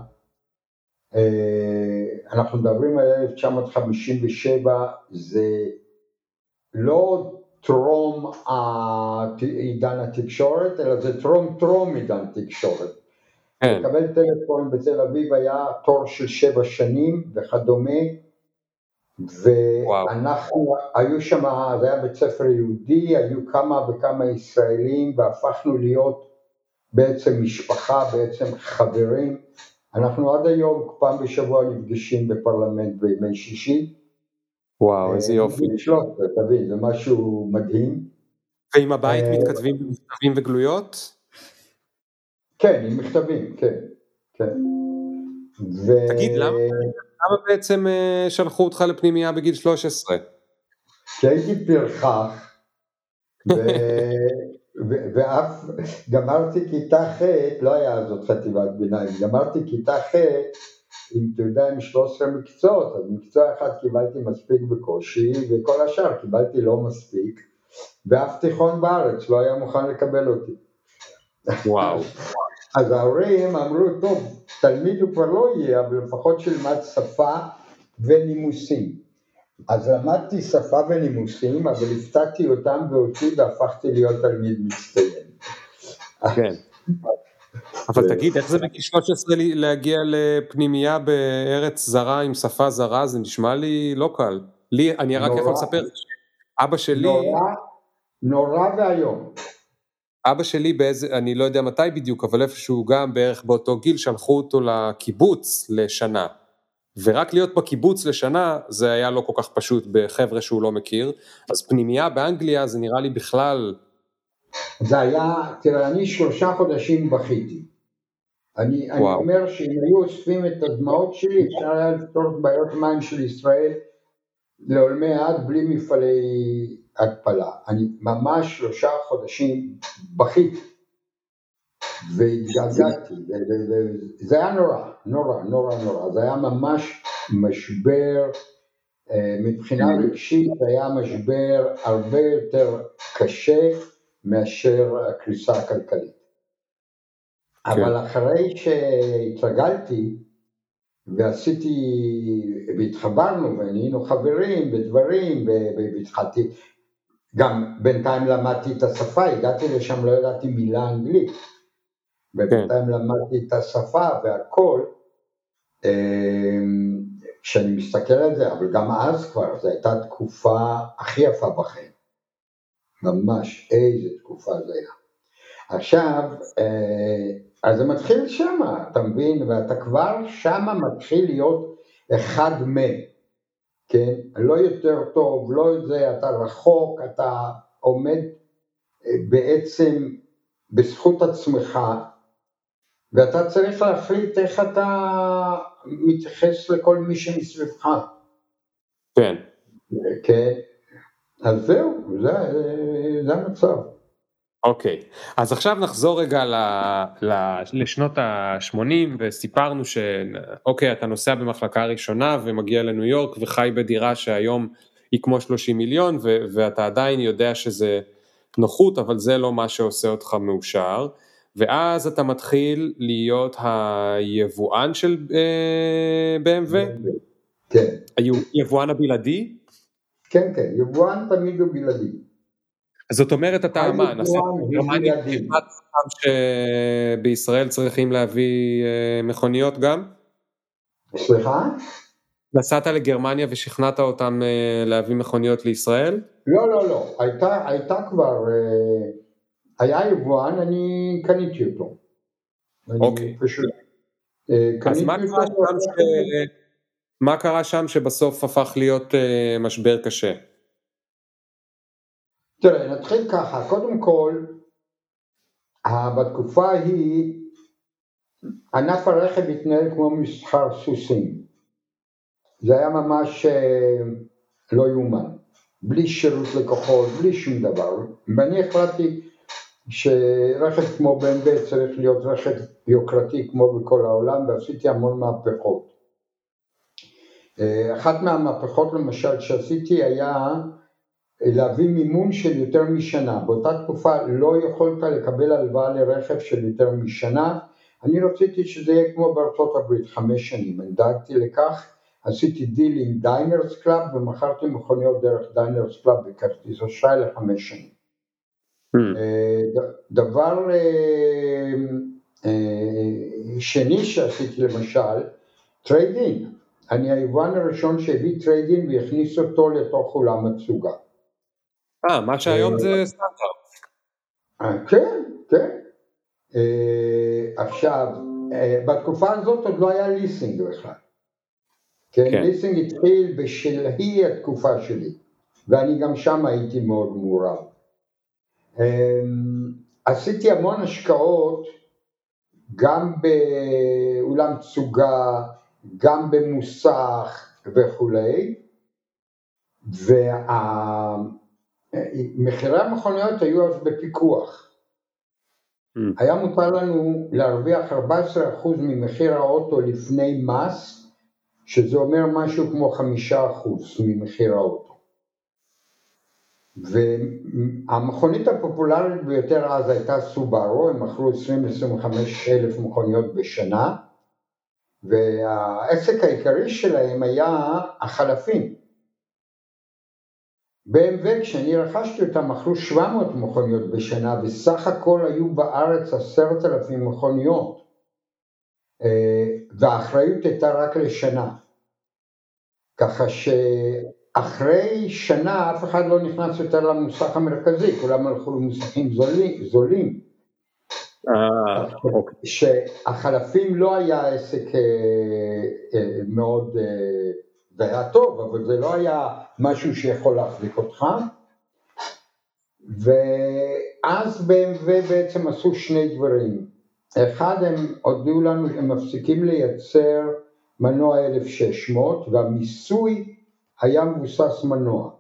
אנחנו מדברים על 1957, זה לא טרום עידן התקשורת, אלא זה טרום טרום עידן תקשורת. כן. לקבל טלפון בתל אביב היה תור של שבע שנים וכדומה, ואנחנו, וואו. היו שם, זה היה בית ספר יהודי, היו כמה וכמה ישראלים והפכנו להיות בעצם משפחה, בעצם חברים. אנחנו עד היום פעם בשבוע נפגשים בפרלמנט בימי שישי. וואו, איזה אה, יופי. תבין, זה משהו מדהים. ועם הבית אה, מתכתבים במכתבים וגלויות? כן, עם מכתבים, כן, כן. ו... תגיד, למה, למה בעצם אה, שלחו אותך לפנימייה בגיל 13? כי הייתי פרחח, ו... ו- ואף גמרתי כיתה ח', לא היה אז עוד חטיבת ביניים, גמרתי כיתה ח' עם תעודה עם 13 מקצועות, אז מקצוע אחד קיבלתי מספיק בקושי וכל השאר קיבלתי לא מספיק ואף תיכון בארץ לא היה מוכן לקבל אותי. וואו. אז ההורים אמרו, טוב, תלמיד הוא כבר לא יהיה, אבל לפחות שילמד שפה ונימוסים. אז למדתי שפה ונימוסים, אבל הפתעתי אותם ואותי והפכתי להיות תלמיד מצטיין. כן. אבל תגיד, איך זה בגיל 13 להגיע לפנימייה בארץ זרה עם שפה זרה? זה נשמע לי לא קל. לי, אני רק יכול לספר, אבא שלי... נורא, נורא ואיום. אבא שלי באיזה, אני לא יודע מתי בדיוק, אבל איפשהו גם בערך באותו גיל שלחו אותו לקיבוץ לשנה. ורק להיות בקיבוץ לשנה זה היה לא כל כך פשוט בחבר'ה שהוא לא מכיר, אז פנימייה באנגליה זה נראה לי בכלל... זה היה, תראה, אני שלושה חודשים בכיתי. אני, אני אומר שאם היו אוספים את הדמעות שלי, אפשר היה לפתור את בעיות מים של ישראל לעולמי עד בלי מפעלי התפלה. אני ממש שלושה חודשים בכיתי והתגעגעתי, זה היה נורא, נורא, נורא, נורא, זה היה ממש משבר, אה, מבחינה רגשית זה היה משבר הרבה יותר קשה מאשר הקריסה הכלכלית. כן. אבל אחרי שהתרגלתי ועשיתי, והתחברנו ונהיינו חברים ודברים והתחלתי, גם בינתיים למדתי את השפה, הגעתי לשם לא ידעתי מילה אנגלית ובינתיים כן. למדתי את השפה והכל, אמ, כשאני מסתכל על זה, אבל גם אז כבר, זו הייתה תקופה הכי יפה בחיים, ממש, איזה תקופה זה היה. עכשיו, אה, אז זה מתחיל שמה, אתה מבין, ואתה כבר שמה מתחיל להיות אחד מ... כן, לא יותר טוב, לא זה, אתה רחוק, אתה עומד אה, בעצם בזכות עצמך, ואתה צריך להחליט איך אתה מתייחס לכל מי שמסביבך. כן. כן. אז זהו, זה, זה המצב. אוקיי, okay. אז עכשיו נחזור רגע ל, ל, לשנות ה-80 וסיפרנו שאוקיי, אתה נוסע במחלקה ראשונה ומגיע לניו יורק וחי בדירה שהיום היא כמו 30 מיליון ו, ואתה עדיין יודע שזה נוחות, אבל זה לא מה שעושה אותך מאושר, ואז אתה מתחיל להיות היבואן של אה, BMW? כן. היבואן הבלעדי? כן, כן, יבואן תמיד הוא בלעדי. זאת אומרת אתה נסעת לגרמניה שבישראל צריכים להביא אה, מכוניות גם? סליחה? נסעת לגרמניה ושכנעת אותם אה, להביא מכוניות לישראל? לא, לא, לא, הייתה, הייתה כבר, אה, היה יבואן, אני קניתי אותו. אוקיי. פשוט, אז מה קרה, ש... מה קרה שם שבסוף הפך להיות משבר קשה? תראה, נתחיל ככה, קודם כל, בתקופה ההיא ענף הרכב התנהל כמו מסחר סוסים. זה היה ממש אה, לא יאומן, בלי שירות לקוחות, בלי שום דבר. ואני החלטתי שרכב כמו BMW צריך להיות רכב יוקרתי כמו בכל העולם, ועשיתי המון מהפכות. אה, אחת מהמהפכות למשל שעשיתי היה להביא מימון של יותר משנה, באותה תקופה לא יכולת לקבל הלוואה לרכב של יותר משנה, אני רציתי שזה יהיה כמו בארצות הברית, חמש שנים, אני דאגתי לכך, עשיתי דיל עם Diners Club ומכרתי מכוניות דרך Diners Club בכרטיס אשראי לחמש שנים. Mm. דבר אה, אה, שני שעשיתי למשל, trade-in, אני היבואן הראשון שהביא trade-in והכניס אותו לתוך אולם התצוגה. אה, מה שהיום זה סטארט-אפ. כן, כן. עכשיו, בתקופה הזאת עוד לא היה ליסינג בכלל. כן, כן. ליסינג התחיל בשלהי התקופה שלי, ואני גם שם הייתי מאוד מעורב. עשיתי המון השקעות גם באולם תסוגה, גם במוסך וכולי, וה... מחירי המכוניות היו אז בפיקוח. Mm. היה מותר לנו להרוויח 14% ממחיר האוטו לפני מס, שזה אומר משהו כמו 5% ממחיר האוטו. והמכונית הפופולרית ביותר אז הייתה סובארו, הם מכרו 20-25 אלף מכוניות בשנה, והעסק העיקרי שלהם היה החלפים. BMW כשאני רכשתי אותם מכרו 700 מכוניות בשנה וסך הכל היו בארץ עשרת אלפים מכוניות אה, והאחריות הייתה רק לשנה ככה שאחרי שנה אף אחד לא נכנס יותר למוסך המרכזי, כולם הלכו למוסכים זולים, זולים. אה, אוקיי. שהחלפים לא היה עסק אה, מאוד זה היה טוב, אבל זה לא היה משהו שיכול להחזיק אותך. ואז BMW בעצם עשו שני דברים. אחד, הם הודיעו לנו שהם מפסיקים לייצר מנוע 1600 והמיסוי היה מבוסס מנוע,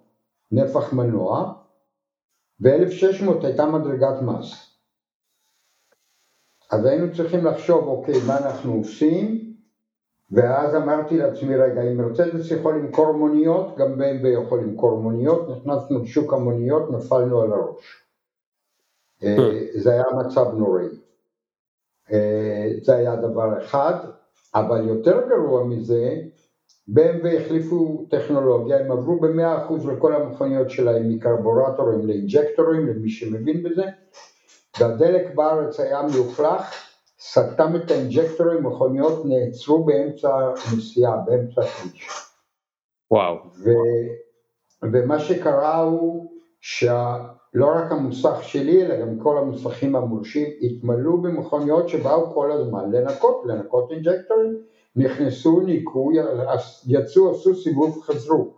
נפח מנוע, ו-1600 הייתה מדרגת מס. אז היינו צריכים לחשוב, אוקיי, מה אנחנו עושים? ואז אמרתי לעצמי, רגע, אם מרצדס יכול למכור מוניות, גם BMW יכול למכור מוניות, נכנסנו לשוק המוניות, נפלנו על הראש. אה, hmm. זה היה מצב נוראי. אה, זה היה דבר אחד, אבל יותר גרוע מזה, BMW החליפו טכנולוגיה, הם עברו במאה אחוז לכל המכוניות שלהם מקרבורטורים לאינג'קטורים, למי שמבין בזה, והדלק בארץ היה מלוכלך, סתם את ה injectorים, מכוניות נעצרו באמצע הנסיעה, באמצע הכביש. וואו. ו, ומה שקרה הוא שלא רק המוסך שלי, אלא גם כל המוסכים המורשים התמלאו במכוניות שבאו כל הזמן לנקות, לנקות injectorים, נכנסו, ניקו, יצאו, עשו סיבוב, חזרו.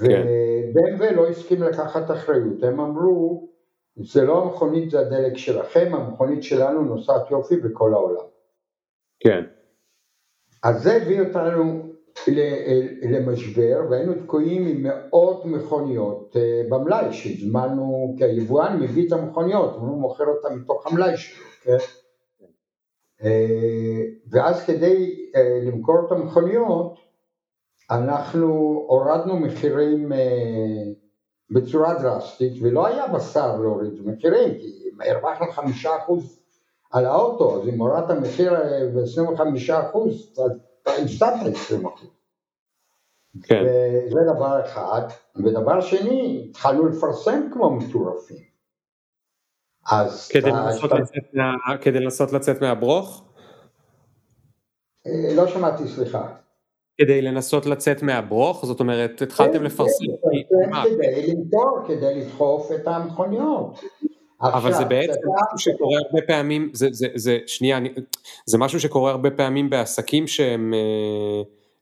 כן. ו-BMW לא הסכים לקחת אחריות, הם אמרו, זה לא המכונית, זה הדלק שלכם, המכונית שלנו נוסעת יופי בכל העולם. כן. אז זה הביא אותנו למשבר והיינו תקועים עם מאות מכוניות אה, במלאי שהזמנו, כי היבואן מביא את המכוניות, הוא מוכר אותן מתוך המלאי שלו, כן? אה, ואז כדי אה, למכור את המכוניות אנחנו הורדנו מחירים בצורה דרסטית ולא היה בשר להוריד מחירים כי אם הרווחנו חמישה אחוז על האוטו אז אם הורדת מחיר ב-25 אחוז אתה הפסדת 20 אחוז. כן. וזה דבר אחד. ודבר שני, התחלנו לפרסם כמו מטורפים. אז... כדי, אתה, לנסות אתה... לצאת מה, כדי לנסות לצאת מהברוך? אה, לא שמעתי, סליחה. כדי לנסות לצאת מהברוך? זאת אומרת, התחלתם כן, לפרסם? כן, כדי למכור, כדי לדחוף את המכוניות. אבל זה בעצם משהו שקורה הרבה פעמים, זה, זה, זה, שנייה, זה משהו שקורה הרבה פעמים בעסקים שהם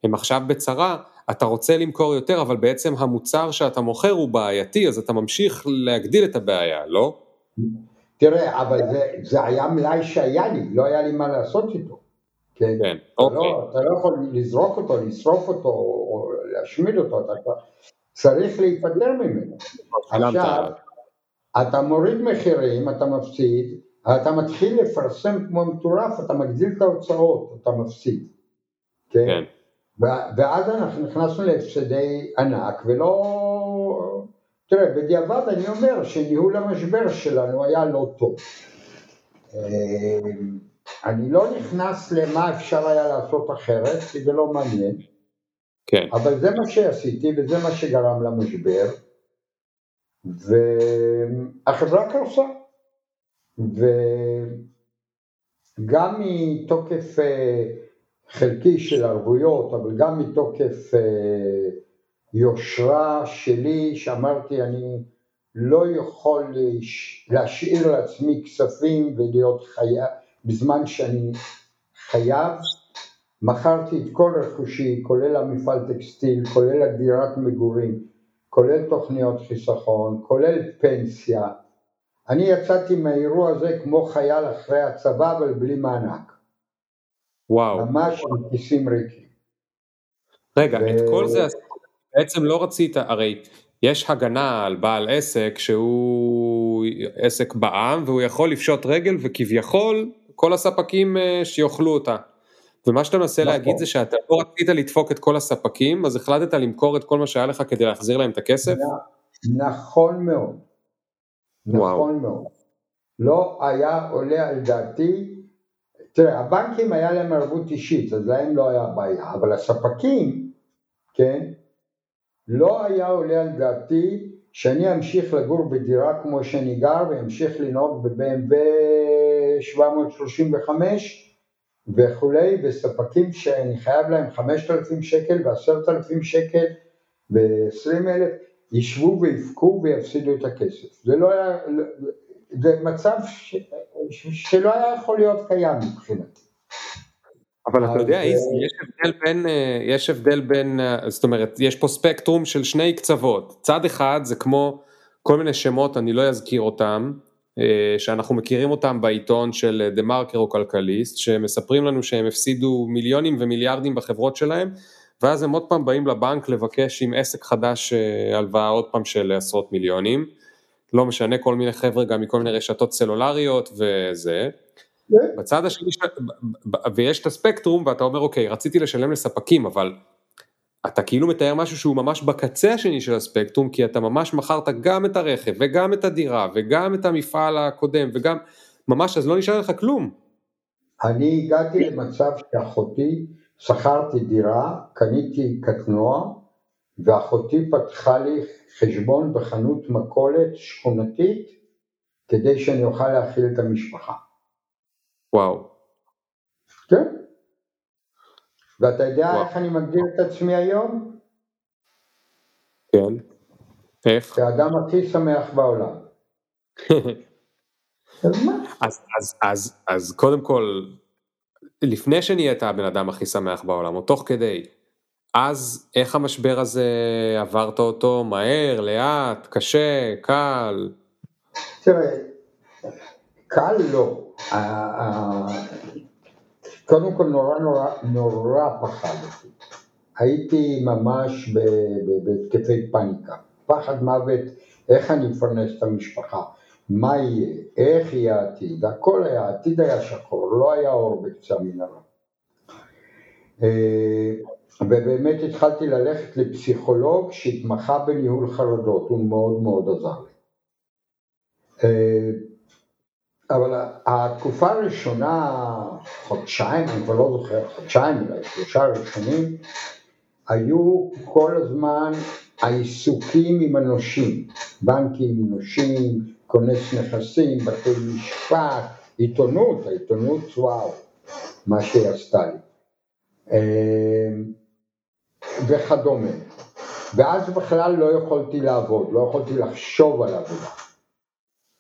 אה, עכשיו בצרה, אתה רוצה למכור יותר, אבל בעצם המוצר שאתה מוכר הוא בעייתי, אז אתה ממשיך להגדיל את הבעיה, לא? תראה, אבל זה, זה היה מלאי שהיה לי, לא היה לי מה לעשות איתו. כן, כן אתה, לא- אוקיי. לא, אתה לא יכול לזרוק אותו, לשרוף אותו, או להשמיד אותו, אתה צריך להיפטר ממנו. עכשיו, אתה מוריד מחירים, אתה מפסיד, אתה מתחיל לפרסם כמו מטורף, אתה מגדיל את ההוצאות, אתה מפסיד. כן? כן. ואז אנחנו נכנסנו להפסדי ענק ולא... תראה, בדיעבד אני אומר שניהול המשבר שלנו היה לא טוב. אני לא נכנס למה אפשר היה לעשות אחרת, כי זה לא מעניין. כן. אבל זה מה שעשיתי וזה מה שגרם למשבר. והחברה קרסה. וגם מתוקף אה, חלקי של ערבויות, אבל גם מתוקף אה, יושרה שלי, שאמרתי אני לא יכול להשאיר לעצמי כספים ולהיות חייב, בזמן שאני חייב, מכרתי את כל רכושי, כולל המפעל טקסטיל, כולל הדירת מגורים, כולל תוכניות חיסכון, כולל פנסיה. אני יצאתי מהאירוע הזה כמו חייל אחרי הצבא אבל בלי מענק. וואו. ממש עם כיסים ריקים. רגע, ו... את כל זה בעצם לא רצית, הרי יש הגנה על בעל עסק שהוא עסק בעם והוא יכול לפשוט רגל וכביכול כל הספקים אה, שיאכלו אותה. ומה שאתה מנסה נכון. להגיד זה שאתה לא רצית לדפוק את כל הספקים, אז החלטת למכור את כל מה שהיה לך כדי להחזיר להם את הכסף? נכון מאוד. נכון מאוד. לא היה עולה על דעתי, תראה, הבנקים היה להם ערבות אישית, אז להם לא היה בעיה, אבל הספקים, כן, לא היה עולה על דעתי שאני אמשיך לגור בדירה כמו שאני גר ואמשיך לנהוג ב-BMW 735 וכולי, וספקים שאני חייב להם 5,000 שקל ו-10,000 שקל ו-20,000, ישבו ויבכו ויפסידו את הכסף. זה לא היה, זה מצב ש, שלא היה יכול להיות קיים מבחינתי. אבל אתה יודע, יש הבדל בין, יש הבדל בין, זאת אומרת, יש פה ספקטרום של שני קצוות. צד אחד זה כמו כל מיני שמות, אני לא אזכיר אותם, אה, שאנחנו מכירים אותם בעיתון של דה מרקר או כלכליסט, שמספרים לנו שהם הפסידו מיליונים ומיליארדים בחברות שלהם, ואז הם עוד פעם באים לבנק לבקש עם עסק חדש אה, הלוואה עוד פעם של עשרות מיליונים, לא משנה, כל מיני חבר'ה גם מכל מיני רשתות סלולריות וזה. כן. בצד השני, ויש את הספקטרום ואתה אומר אוקיי, רציתי לשלם לספקים, אבל אתה כאילו מתאר משהו שהוא ממש בקצה השני של הספקטרום, כי אתה ממש מכרת גם את הרכב, וגם את הדירה, וגם את המפעל הקודם, וגם, ממש, אז לא נשאר לך כלום. אני הגעתי למצב שאחותי, שכרתי דירה, קניתי קטנוע, ואחותי פתחה לי חשבון בחנות מכולת שכונתית, כדי שאני אוכל להכיל את המשפחה. וואו. כן. ואתה יודע וואו. איך אני מגדיר את עצמי היום? כן, איך? כאדם הכי שמח בעולם. אז? אז, אז, אז, אז קודם כל, לפני שנהיית הבן אדם הכי שמח בעולם, או תוך כדי, אז איך המשבר הזה עברת אותו מהר, לאט, קשה, קל? תראה, קל לא. קודם כל נורא נורא נורא פחדתי. הייתי ממש בהתקפי פאניקה. פחד מוות, איך אני מפרנס את המשפחה, מה יהיה, איך יהיה העתיד, הכל היה, העתיד היה שחור, לא היה אור בקצה המנהרה. אה, ובאמת התחלתי ללכת לפסיכולוג שהתמחה בניהול חרדות, הוא מאוד מאוד עזר לי. אבל התקופה הראשונה, חודשיים, אני כבר לא זוכר, חודשיים אולי, שלושה ראשונים, היו כל הזמן העיסוקים עם הנושים, בנקים, נושים, כונס נכסים, בתי משפט, עיתונות, העיתונות וואו, מה שהיא עשתה לי, אמ, וכדומה. ואז בכלל לא יכולתי לעבוד, לא יכולתי לחשוב על עבודה.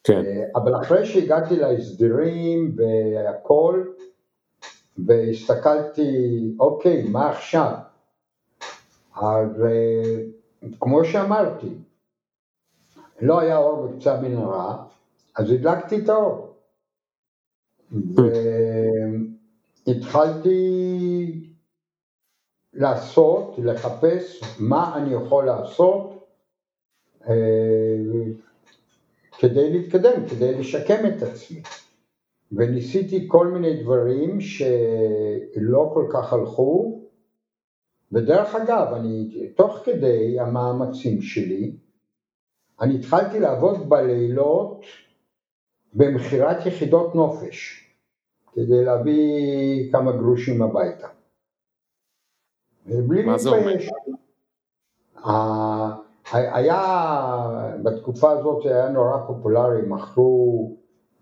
כן. אה, אבל אחרי שהגעתי להסדרים והכל, והסתכלתי, אוקיי, מה עכשיו? אז אה, כמו שאמרתי, לא היה אור בקצה המנהרה, אז הדלקתי את האור. והתחלתי לעשות, לחפש מה אני יכול לעשות אה, כדי להתקדם, כדי לשקם את עצמי. וניסיתי כל מיני דברים שלא כל כך הלכו, ודרך אגב, אני, תוך כדי המאמצים שלי, אני התחלתי לעבוד בלילות במכירת יחידות נופש, כדי להביא כמה גרושים הביתה. מה זה אומר? היה, בתקופה הזאת היה נורא פופולרי, מכרו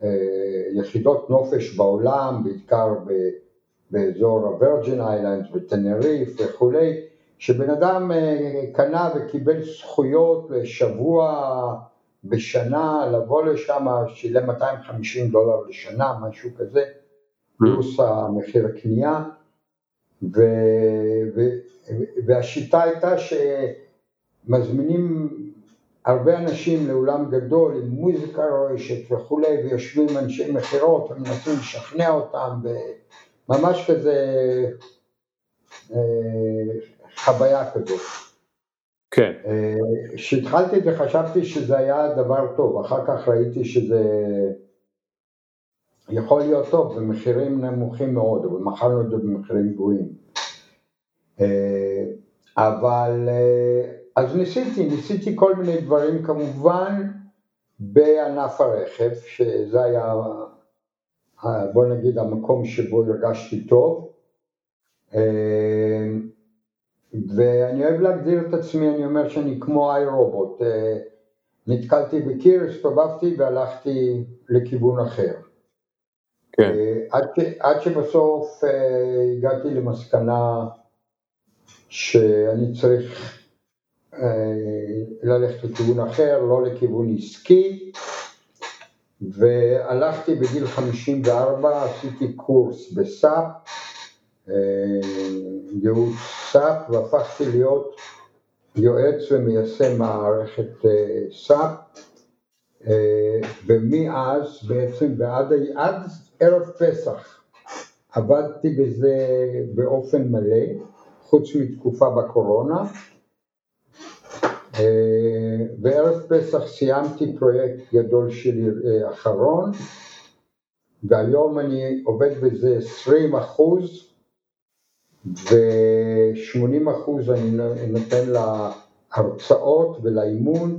אה, יחידות נופש בעולם, בעיקר. באזור הוורג'ין איילנד וטנריף וכולי, שבן אדם אה, קנה וקיבל זכויות לשבוע בשנה לבוא לשם, שילם 250 דולר לשנה, משהו כזה, פלוס המחיר הקנייה, ו, ו, והשיטה הייתה שמזמינים הרבה אנשים לאולם גדול עם מוזיקה רועשת וכולי, ויושבים אנשי מכירות ומנסים לשכנע אותם ממש כזה אה, חוויה כזאת. כן. כשהתחלתי אה, וחשבתי שזה היה דבר טוב, אחר כך ראיתי שזה יכול להיות טוב במחירים נמוכים מאוד, אבל מכרנו את זה במחירים גבוהים. אה, אבל אז ניסיתי, ניסיתי כל מיני דברים כמובן בענף הרכב, שזה היה בוא נגיד המקום שבו הרגשתי טוב אה, ואני אוהב להגדיר את עצמי, אני אומר שאני כמו איי רובוט, אה, נתקלתי בקיר, הסתובבתי והלכתי לכיוון אחר. כן. אה, עד, עד שבסוף הגעתי למסקנה שאני צריך ללכת לכיוון אחר, לא לכיוון עסקי, והלכתי בגיל 54, עשיתי קורס ב SAP, אה, ייעוץ SAP, והפכתי להיות יועץ ומיישם מערכת אה, SAP, אה, ומאז בעצם ועד עד ערב פסח עבדתי בזה באופן מלא, חוץ מתקופה בקורונה, בערב פסח סיימתי פרויקט גדול שלי אה, אחרון והיום אני עובד בזה 20 אחוז ו-80 אחוז אני נותן להרצאות ולאימון,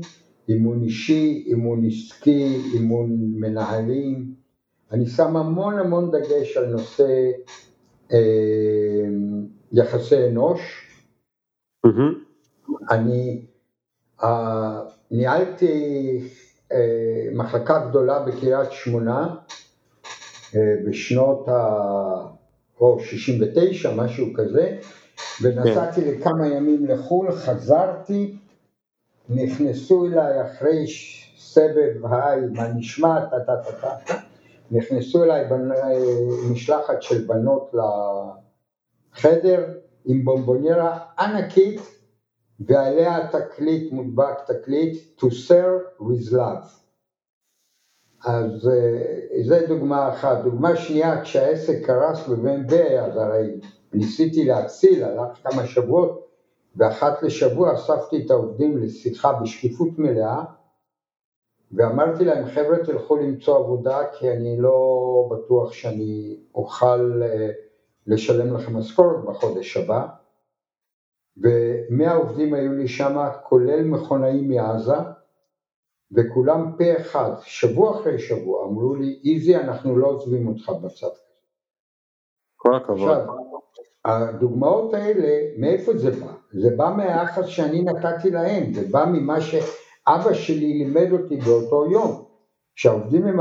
אימון אישי, אימון עסקי, אימון מנהלים. אני שם המון המון דגש על נושא אה, יחסי אנוש. Mm-hmm. אני ניהלתי אה, מחלקה גדולה בקריית שמונה אה, בשנות ה... או 69, משהו כזה, ונסעתי כן. לכמה ימים לחו"ל, חזרתי, נכנסו אליי אחרי סבב היי, מה נשמע, טה טה טה טה, נכנסו אליי בנ... אה, משלחת של בנות לחדר עם בומבוניירה ענקית ועליה תקליט, מודבק תקליט To serve with love. אז אה, זו דוגמה אחת. דוגמה שנייה, כשהעסק קרס בבן אז הרי ניסיתי להציל, הלך כמה שבועות, ואחת לשבוע אספתי את העובדים לשיחה בשקיפות מלאה, ואמרתי להם, חבר'ה תלכו למצוא עבודה כי אני לא בטוח שאני אוכל אה, לשלם לכם משכורת בחודש הבא. ומאה עובדים היו לי שם, כולל מכונאים מעזה, וכולם פה אחד, שבוע אחרי שבוע, אמרו לי, איזי, אנחנו לא עוזבים אותך בצד. כל הכבוד. עכשיו, הדוגמאות האלה, מאיפה זה בא? זה בא מהיחס שאני נתתי להם, זה בא ממה שאבא שלי לימד אותי באותו יום, שהעובדים הם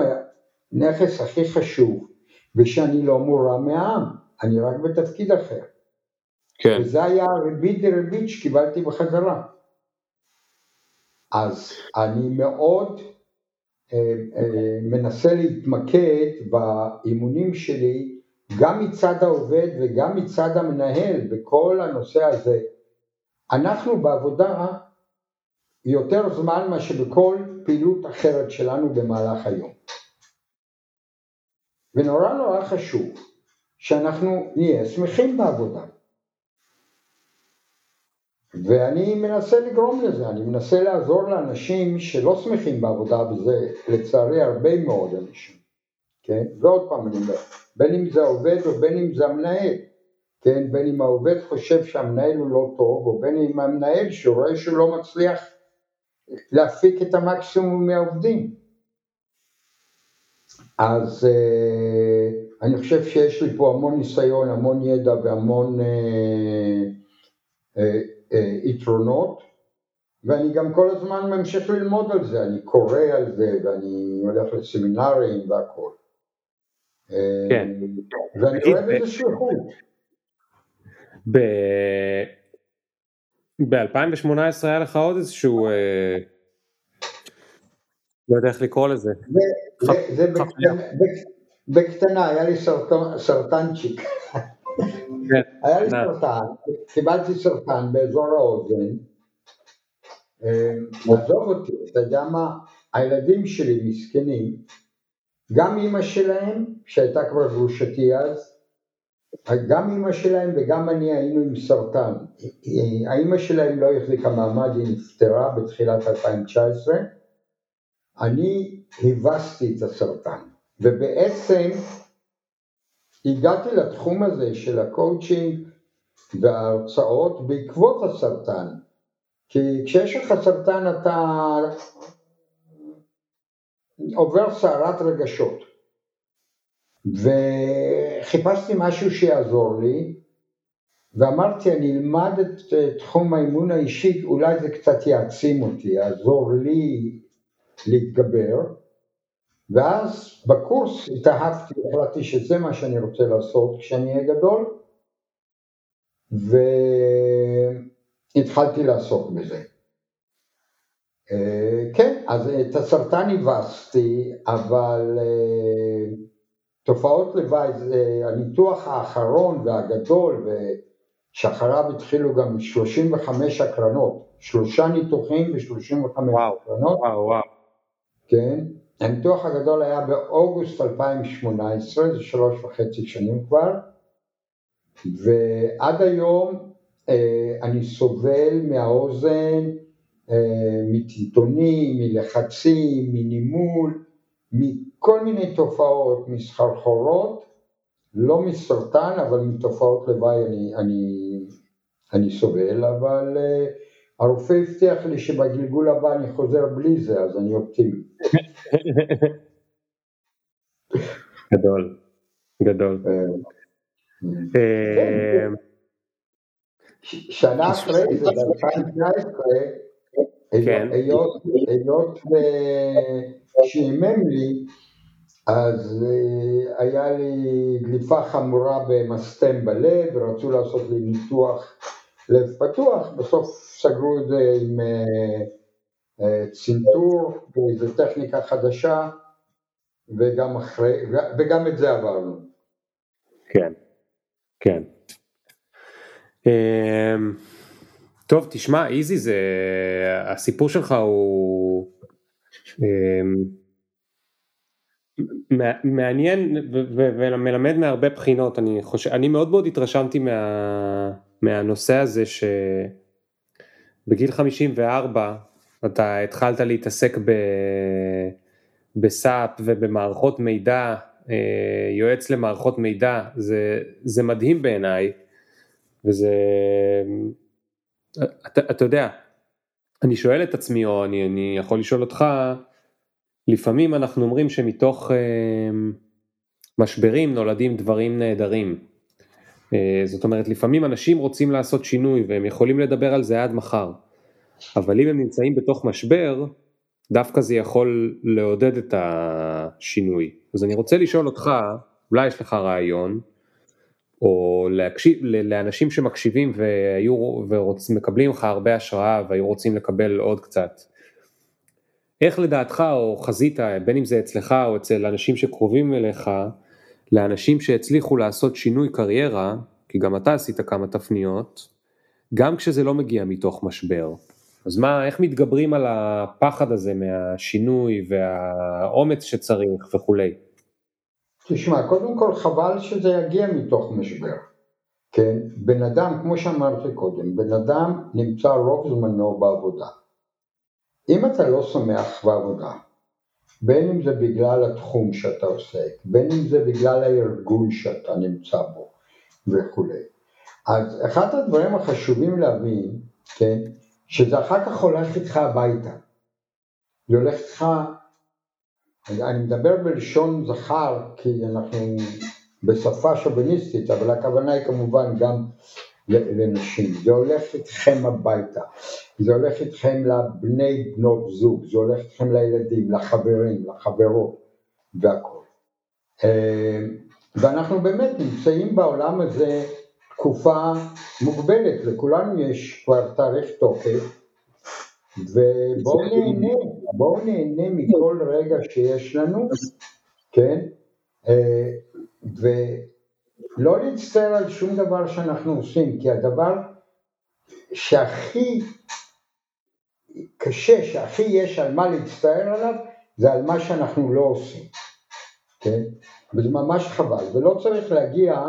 הנכס הכי חשוב, ושאני לא מורם מהעם, אני רק בתפקיד אחר. כן. וזה היה ריבית דריבית שקיבלתי בחזרה. אז אני מאוד אה, אה, מנסה להתמקד באימונים שלי גם מצד העובד וגם מצד המנהל בכל הנושא הזה. אנחנו בעבודה יותר זמן מאשר בכל פעילות אחרת שלנו במהלך היום. ונורא נורא חשוב שאנחנו נהיה שמחים בעבודה. ואני מנסה לגרום לזה, אני מנסה לעזור לאנשים שלא שמחים בעבודה, וזה לצערי הרבה מאוד אנשים, כן? ועוד פעם אני אומר, בין אם זה העובד או בין אם זה המנהל, כן? בין אם העובד חושב שהמנהל הוא לא טוב, או בין אם המנהל שרואה שהוא לא מצליח להפיק את המקסימום מהעובדים. אז אה, אני חושב שיש לי פה המון ניסיון, המון ידע והמון אה, אה, יתרונות, ואני גם כל הזמן ממשיך ללמוד על זה, אני קורא על זה ואני הולך לסמינרים והכל. אה, כן. ואני רואה בזה שליחות. ב-2018 היה לך עוד איזשהו, אה, לא יודע איך לקרוא לזה. זה בקטנה, היה לי סרטנצ'יק. כן. היה לי סרטן, קיבלתי סרטן באזור האוזן, אמ, עזוב אותי, אתה יודע מה, הילדים שלי מסכנים, גם אימא שלהם, שהייתה כבר גרושתי אז, גם אימא שלהם וגם אני היינו עם סרטן. האימא שלהם לא החזיקה מעמד, היא נפטרה בתחילת 2019. אני הבסתי את הסרטן, ובעצם הגעתי לתחום הזה של הקואוצ'ינג וההרצאות בעקבות הסרטן. כי כשיש לך סרטן אתה עובר סערת רגשות. וחיפשתי משהו שיעזור לי, ואמרתי אני אלמד את תחום האימון האישי, אולי זה קצת יעצים אותי, יעזור לי להתגבר, ואז בקורס התאהבתי, החלטתי שזה מה שאני רוצה לעשות כשאני אהיה גדול, והתחלתי לעסוק בזה. אה, כן, אז את הסרטן הבסתי, אבל אה, תופעות לוואי, הניתוח האחרון והגדול, שאחריו התחילו גם 35 הקרנות, שלושה ניתוחים ו-35 הקרנות. וואו, וואו. כן, הניתוח הגדול היה באוגוסט 2018, זה שלוש וחצי שנים כבר, ועד היום אה, אני סובל מהאוזן, אה, מטלטונים, מלחצים, מנימול, מכל מיני תופעות, מסחרחורות, לא מסרטן, אבל מתופעות לוואי אני, אני, אני סובל, אבל אה, הרופא הבטיח לי שבגלגול הבא אני חוזר בלי זה, אז אני אופטימי. גדול, גדול. אה, אה, שנה אחרי זה, ב-2019, כן. היות ושימם לי, אז אה, היה לי דליפה חמורה במסתם בלב, ורצו לעשות לי ניתוח לב פתוח, בסוף סגרו את זה עם צנתור באיזו טכניקה חדשה וגם אחרי, וגם את זה עברנו. כן, כן. אמ, טוב, תשמע, איזי זה, הסיפור שלך הוא, אמ, מעניין ומלמד מהרבה בחינות, אני חושב, אני מאוד מאוד התרשמתי מה, מהנושא הזה שבגיל 54 אתה התחלת להתעסק ב, בסאפ ובמערכות מידע, אה, יועץ למערכות מידע, זה, זה מדהים בעיניי, וזה, אתה, אתה יודע, אני שואל את עצמי, או אני, אני יכול לשאול אותך, לפעמים אנחנו אומרים שמתוך אה, משברים נולדים דברים נהדרים. אה, זאת אומרת, לפעמים אנשים רוצים לעשות שינוי והם יכולים לדבר על זה עד מחר, אבל אם הם נמצאים בתוך משבר, דווקא זה יכול לעודד את השינוי. אז אני רוצה לשאול אותך, אולי יש לך רעיון, או להקשיב, לאנשים שמקשיבים והיו ומקבלים לך הרבה השראה והיו רוצים לקבל עוד קצת. איך לדעתך או חזית, בין אם זה אצלך או אצל אנשים שקרובים אליך, לאנשים שהצליחו לעשות שינוי קריירה, כי גם אתה עשית כמה תפניות, גם כשזה לא מגיע מתוך משבר. אז מה, איך מתגברים על הפחד הזה מהשינוי והאומץ שצריך וכולי? תשמע, קודם כל חבל שזה יגיע מתוך משבר, כן? בן אדם, כמו שאמרתי קודם, בן אדם נמצא רוב זמנו בעבודה. אם אתה לא שמח בעבודה, בין אם זה בגלל התחום שאתה עוסק, בין אם זה בגלל הארגון שאתה נמצא בו וכולי. אז אחד הדברים החשובים להבין, כן, שזה אחר כך הולך איתך הביתה. זה הולך איתך, אני מדבר בלשון זכר כי אנחנו בשפה שוביניסטית, אבל הכוונה היא כמובן גם לנשים. זה הולך איתכם הביתה, זה הולך איתכם לבני בנות זוג, זה הולך איתכם לילדים, לחברים, לחברות והכל. אה, ואנחנו באמת נמצאים בעולם הזה תקופה מוגבלת, לכולנו יש כבר תאריך תוקף ובואו נהנה, בואו נהנה מכל רגע שיש לנו, כן? אה, ולא להצטער על שום דבר שאנחנו עושים, כי הדבר שהכי קשה, שהכי יש על מה להצטער עליו, זה על מה שאנחנו לא עושים, כן? וזה ממש חבל, ולא צריך להגיע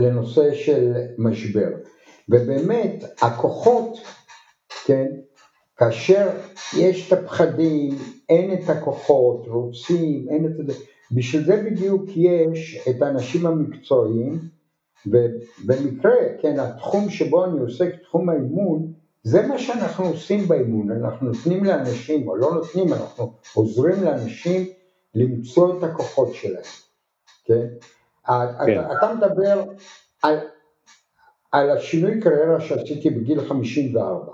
לנושא של משבר. ובאמת הכוחות, כן, כאשר יש את הפחדים, אין את הכוחות, רוצים, אין את זה, בשביל זה בדיוק יש את האנשים המקצועיים, ובמקרה, כן, התחום שבו אני עוסק, תחום האימון, זה מה שאנחנו עושים באימון, אנחנו נותנים לאנשים, או לא נותנים, אנחנו עוזרים לאנשים למצוא את הכוחות שלהם. כן? כן. אתה מדבר על, על השינוי קריירה שעשיתי בגיל 54,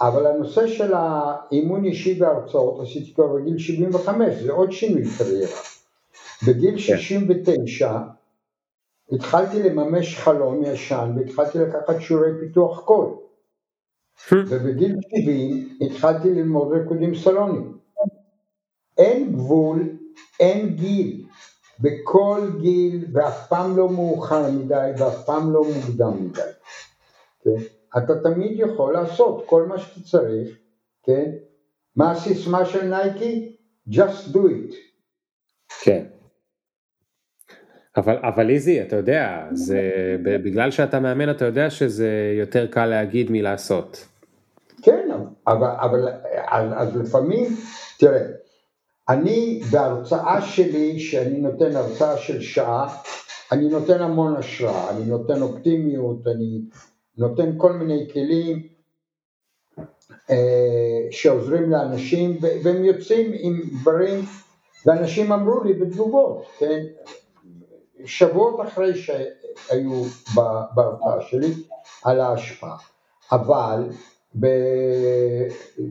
אבל הנושא של האימון אישי והרצאות עשיתי כבר בגיל 75, זה עוד שינוי קריירה. בגיל 69 כן. התחלתי לממש חלום ישן והתחלתי לקחת שיעורי פיתוח קול. ובגיל 70 התחלתי ללמוד ריקודים סלונים. אין גבול, אין גיל. בכל גיל ואף פעם לא מאוחר מדי ואף פעם לא מוקדם מדי, כן? אתה תמיד יכול לעשות כל מה שאתה צריך, כן? מה הסיסמה של נייקי? Just do it. כן. אבל, אבל איזי, אתה יודע, זה, בגלל שאתה מאמן אתה יודע שזה יותר קל להגיד מלעשות. כן, אבל, אבל אז, אז לפעמים, תראה, אני בהרצאה שלי, שאני נותן הרצאה של שעה, אני נותן המון השראה, אני נותן אופטימיות, אני נותן כל מיני כלים אה, שעוזרים לאנשים והם יוצאים עם דברים ואנשים אמרו לי בתגובות, כן, שבועות אחרי שהיו בהרצאה שלי על ההשפעה, אבל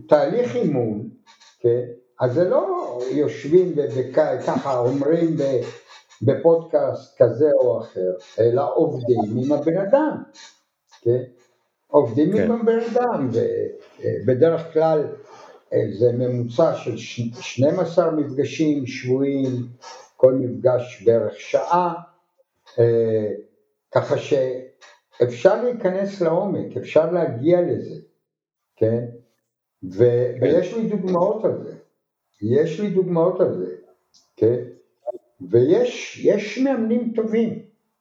בתהליך אימון, כן, אז זה לא יושבים וככה אומרים בפודקאסט כזה או אחר, אלא עובדים עם הבן אדם, כן? עובדים כן. עם הבן אדם, ובדרך כלל זה ממוצע של 12 מפגשים שבויים, כל מפגש בערך שעה, ככה שאפשר להיכנס לעומק, אפשר להגיע לזה, כן? ו- ויש לי דוגמאות על זה. יש לי דוגמאות על זה, כן? ויש מאמנים טובים,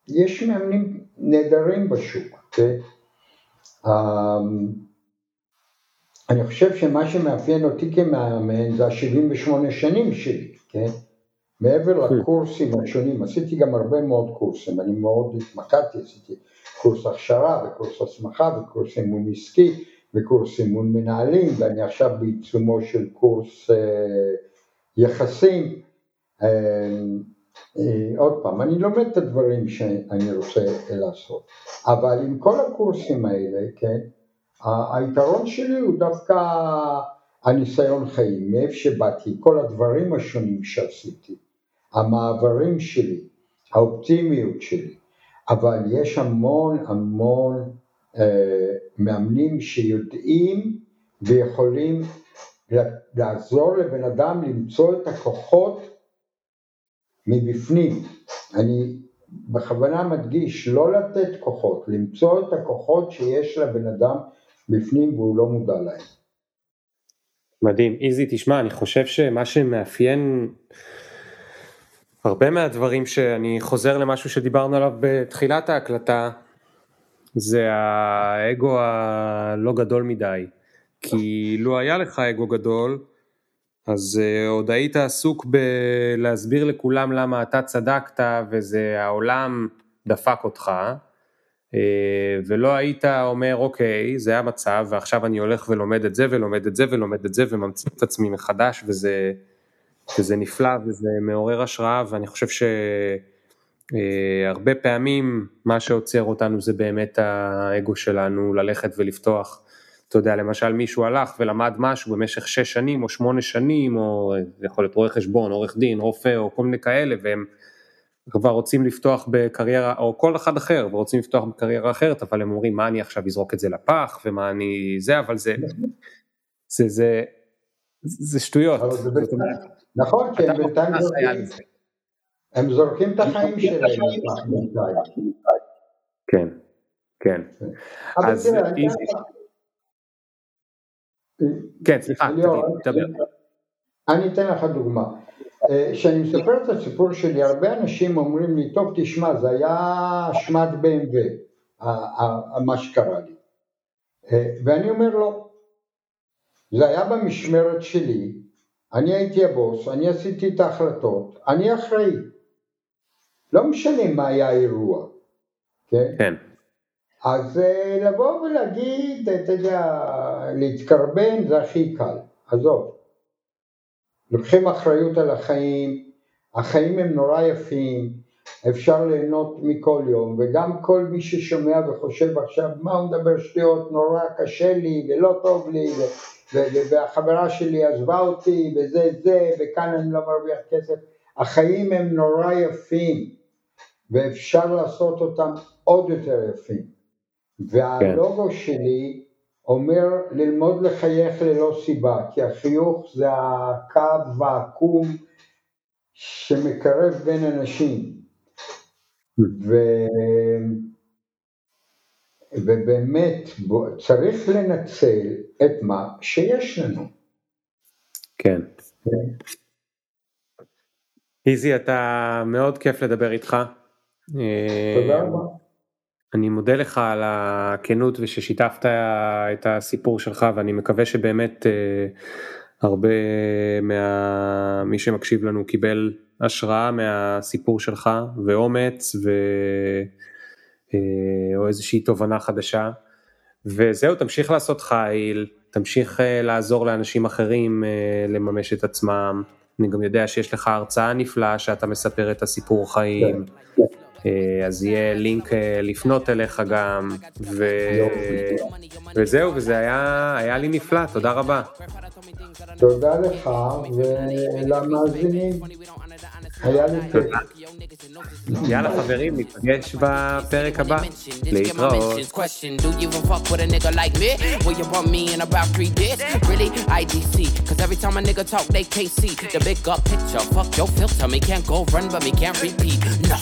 יש מאמנים נהדרים בשוק, כן? אמ, אני חושב שמה שמאפיין אותי כמאמן זה ה-78 שנים שלי, כן? מעבר כן. לקורסים השונים, עשיתי גם הרבה מאוד קורסים, אני מאוד התמקדתי, עשיתי קורס הכשרה וקורס הסמכה וקורס אימון עסקי וקורס אימון מנהלים ואני עכשיו בעיצומו של קורס אה, יחסים. אה, אה, עוד פעם, אני לומד את הדברים שאני רוצה לעשות, אבל עם כל הקורסים האלה, כן, היתרון שלי הוא דווקא הניסיון חיים, מאיפה שבאתי, כל הדברים השונים שעשיתי, המעברים שלי, האופטימיות שלי, אבל יש המון המון אה, מאמנים שיודעים ויכולים לעזור לבן אדם למצוא את הכוחות מבפנים. אני בכוונה מדגיש לא לתת כוחות, למצוא את הכוחות שיש לבן אדם בפנים והוא לא מודע להם. מדהים. איזי, תשמע, אני חושב שמה שמאפיין הרבה מהדברים שאני חוזר למשהו שדיברנו עליו בתחילת ההקלטה, זה האגו הלא גדול מדי. כי לו היה לך אגו גדול, אז uh, עוד היית עסוק בלהסביר לכולם למה אתה צדקת וזה העולם דפק אותך, uh, ולא היית אומר אוקיי זה המצב ועכשיו אני הולך ולומד את זה ולומד את זה ולומד את זה וממציא את עצמי מחדש וזה, וזה נפלא וזה מעורר השראה ואני חושב שהרבה uh, פעמים מה שעוצר אותנו זה באמת האגו שלנו ללכת ולפתוח. אתה יודע, למשל מישהו הלך ולמד משהו במשך שש שנים או שמונה שנים, או זה יכול להיות רואה חשבון, עורך דין, רופא, או כל מיני כאלה, והם כבר רוצים לפתוח בקריירה, או כל אחד אחר, ורוצים לפתוח בקריירה אחרת, אבל הם אומרים, מה אני עכשיו אזרוק את זה לפח, ומה אני זה, אבל זה, זה, זה, זה שטויות. נכון, כי הם בינתיים הם זורקים את החיים שלהם. כן, כן. אז כן, סליחה, תדבר. אני אתן לך דוגמה. אה, כשאני מספר את הסיפור שלי, הרבה אנשים אומרים לי, טוב תשמע, זה היה אשמת BMW, מה שקרה לי. אה, ואני אומר לו, זה היה במשמרת שלי, אני הייתי הבוס, אני עשיתי את ההחלטות, אני אחראי. לא משנה מה היה האירוע, כן? כן. אז אה, לבוא ולהגיד, אתה יודע, להתקרבן זה הכי קל, עזוב. לוקחים אחריות על החיים, החיים הם נורא יפים, אפשר ליהנות מכל יום, וגם כל מי ששומע וחושב עכשיו מה הוא מדבר שטויות, נורא קשה לי ולא טוב לי, והחברה שלי עזבה אותי וזה זה, וכאן אני לא מרוויח כסף, החיים הם נורא יפים, ואפשר לעשות אותם עוד יותר יפים. והלוגו כן. שלי אומר ללמוד לחייך ללא סיבה, כי החיוך זה הקו העקום שמקרב בין אנשים. ו... ובאמת צריך לנצל את מה שיש לנו. כן. כן. איזי, אתה מאוד כיף לדבר איתך. תודה רבה. אני מודה לך על הכנות וששיתפת את הסיפור שלך ואני מקווה שבאמת אה, הרבה ממי שמקשיב לנו קיבל השראה מהסיפור שלך ואומץ ו... אה, או איזושהי תובנה חדשה וזהו תמשיך לעשות חיל, תמשיך אה, לעזור לאנשים אחרים לממש את עצמם, אני גם יודע שיש לך הרצאה נפלאה שאתה מספר את הסיפור חיים. כן. אה, אז יהיה לינק אה, לפנות אליך גם, ו... וזהו, וזה היה, היה לי נפלא, תודה רבה. תודה לך ולמאזינים. היה לי כיף. יאללה חברים, ניפגש בפרק הבא. להתראות. every time a nigga talk, they can't see the big up picture. Fuck your filter, me can't go run, but me can't repeat. No.